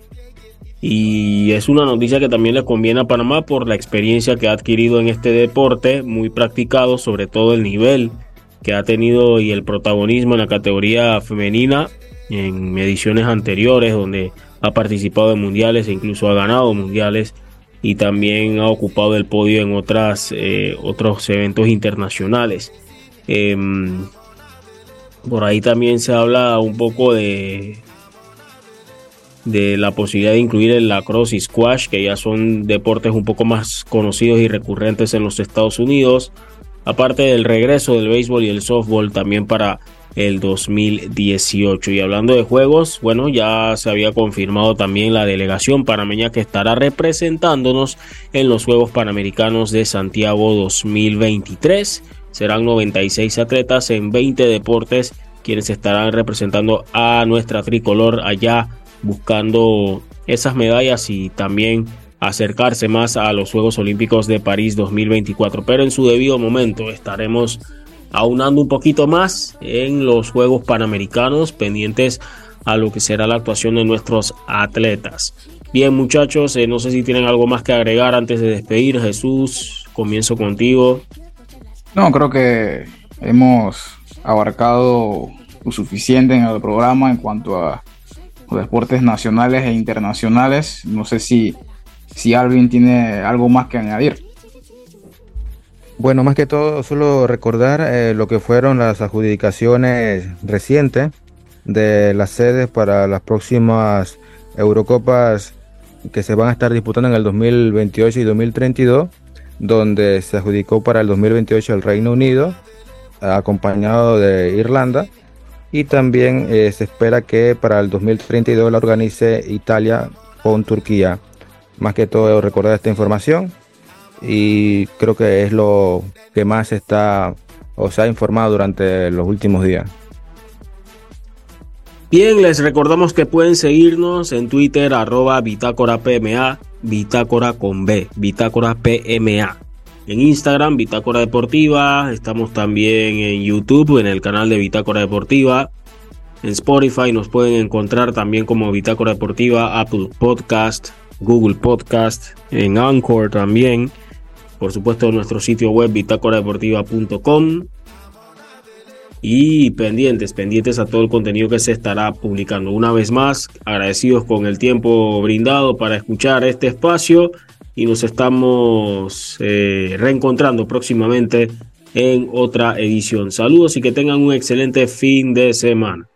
[SPEAKER 1] Y es una noticia que también le conviene a Panamá por la experiencia que ha adquirido en este deporte, muy practicado, sobre todo el nivel que ha tenido y el protagonismo en la categoría femenina en ediciones anteriores, donde ha participado en mundiales e incluso ha ganado mundiales y también ha ocupado el podio en otras, eh, otros eventos internacionales. Em, por ahí también se habla un poco de, de la posibilidad de incluir el lacrosse y squash, que ya son deportes un poco más conocidos y recurrentes en los Estados Unidos. Aparte del regreso del béisbol y el softball también para el 2018. Y hablando de juegos, bueno, ya se había confirmado también la delegación panameña que estará representándonos en los Juegos Panamericanos de Santiago 2023. Serán 96 atletas en 20 deportes quienes estarán representando a nuestra tricolor allá buscando esas medallas y también acercarse más a los Juegos Olímpicos de París 2024. Pero en su debido momento estaremos aunando un poquito más en los Juegos Panamericanos pendientes a lo que será la actuación de nuestros atletas. Bien muchachos, eh, no sé si tienen algo más que agregar antes de despedir. Jesús, comienzo contigo.
[SPEAKER 3] No, creo que hemos abarcado lo suficiente en el programa en cuanto a los deportes nacionales e internacionales. No sé si, si tiene algo más que añadir.
[SPEAKER 2] Bueno, más que todo, solo recordar eh, lo que fueron las adjudicaciones recientes de las sedes para las próximas Eurocopas que se van a estar disputando en el 2028 y 2032 donde se adjudicó para el 2028 el Reino Unido, acompañado de Irlanda, y también eh, se espera que para el 2032 la organice Italia con Turquía. Más que todo recordar esta información y creo que es lo que más está o se ha informado durante los últimos días.
[SPEAKER 1] Bien, les recordamos que pueden seguirnos en Twitter arroba bitácora PMA, bitácora con B, bitácora PMA. En Instagram, Bitácora Deportiva. Estamos también en YouTube, en el canal de Bitácora Deportiva. En Spotify nos pueden encontrar también como Bitácora Deportiva, Apple Podcast, Google Podcast, en Anchor también. Por supuesto, nuestro sitio web bitácoradeportiva.com y pendientes, pendientes a todo el contenido que se estará publicando. Una vez más, agradecidos con el tiempo brindado para escuchar este espacio y nos estamos eh, reencontrando próximamente en otra edición. Saludos y que tengan un excelente fin de semana.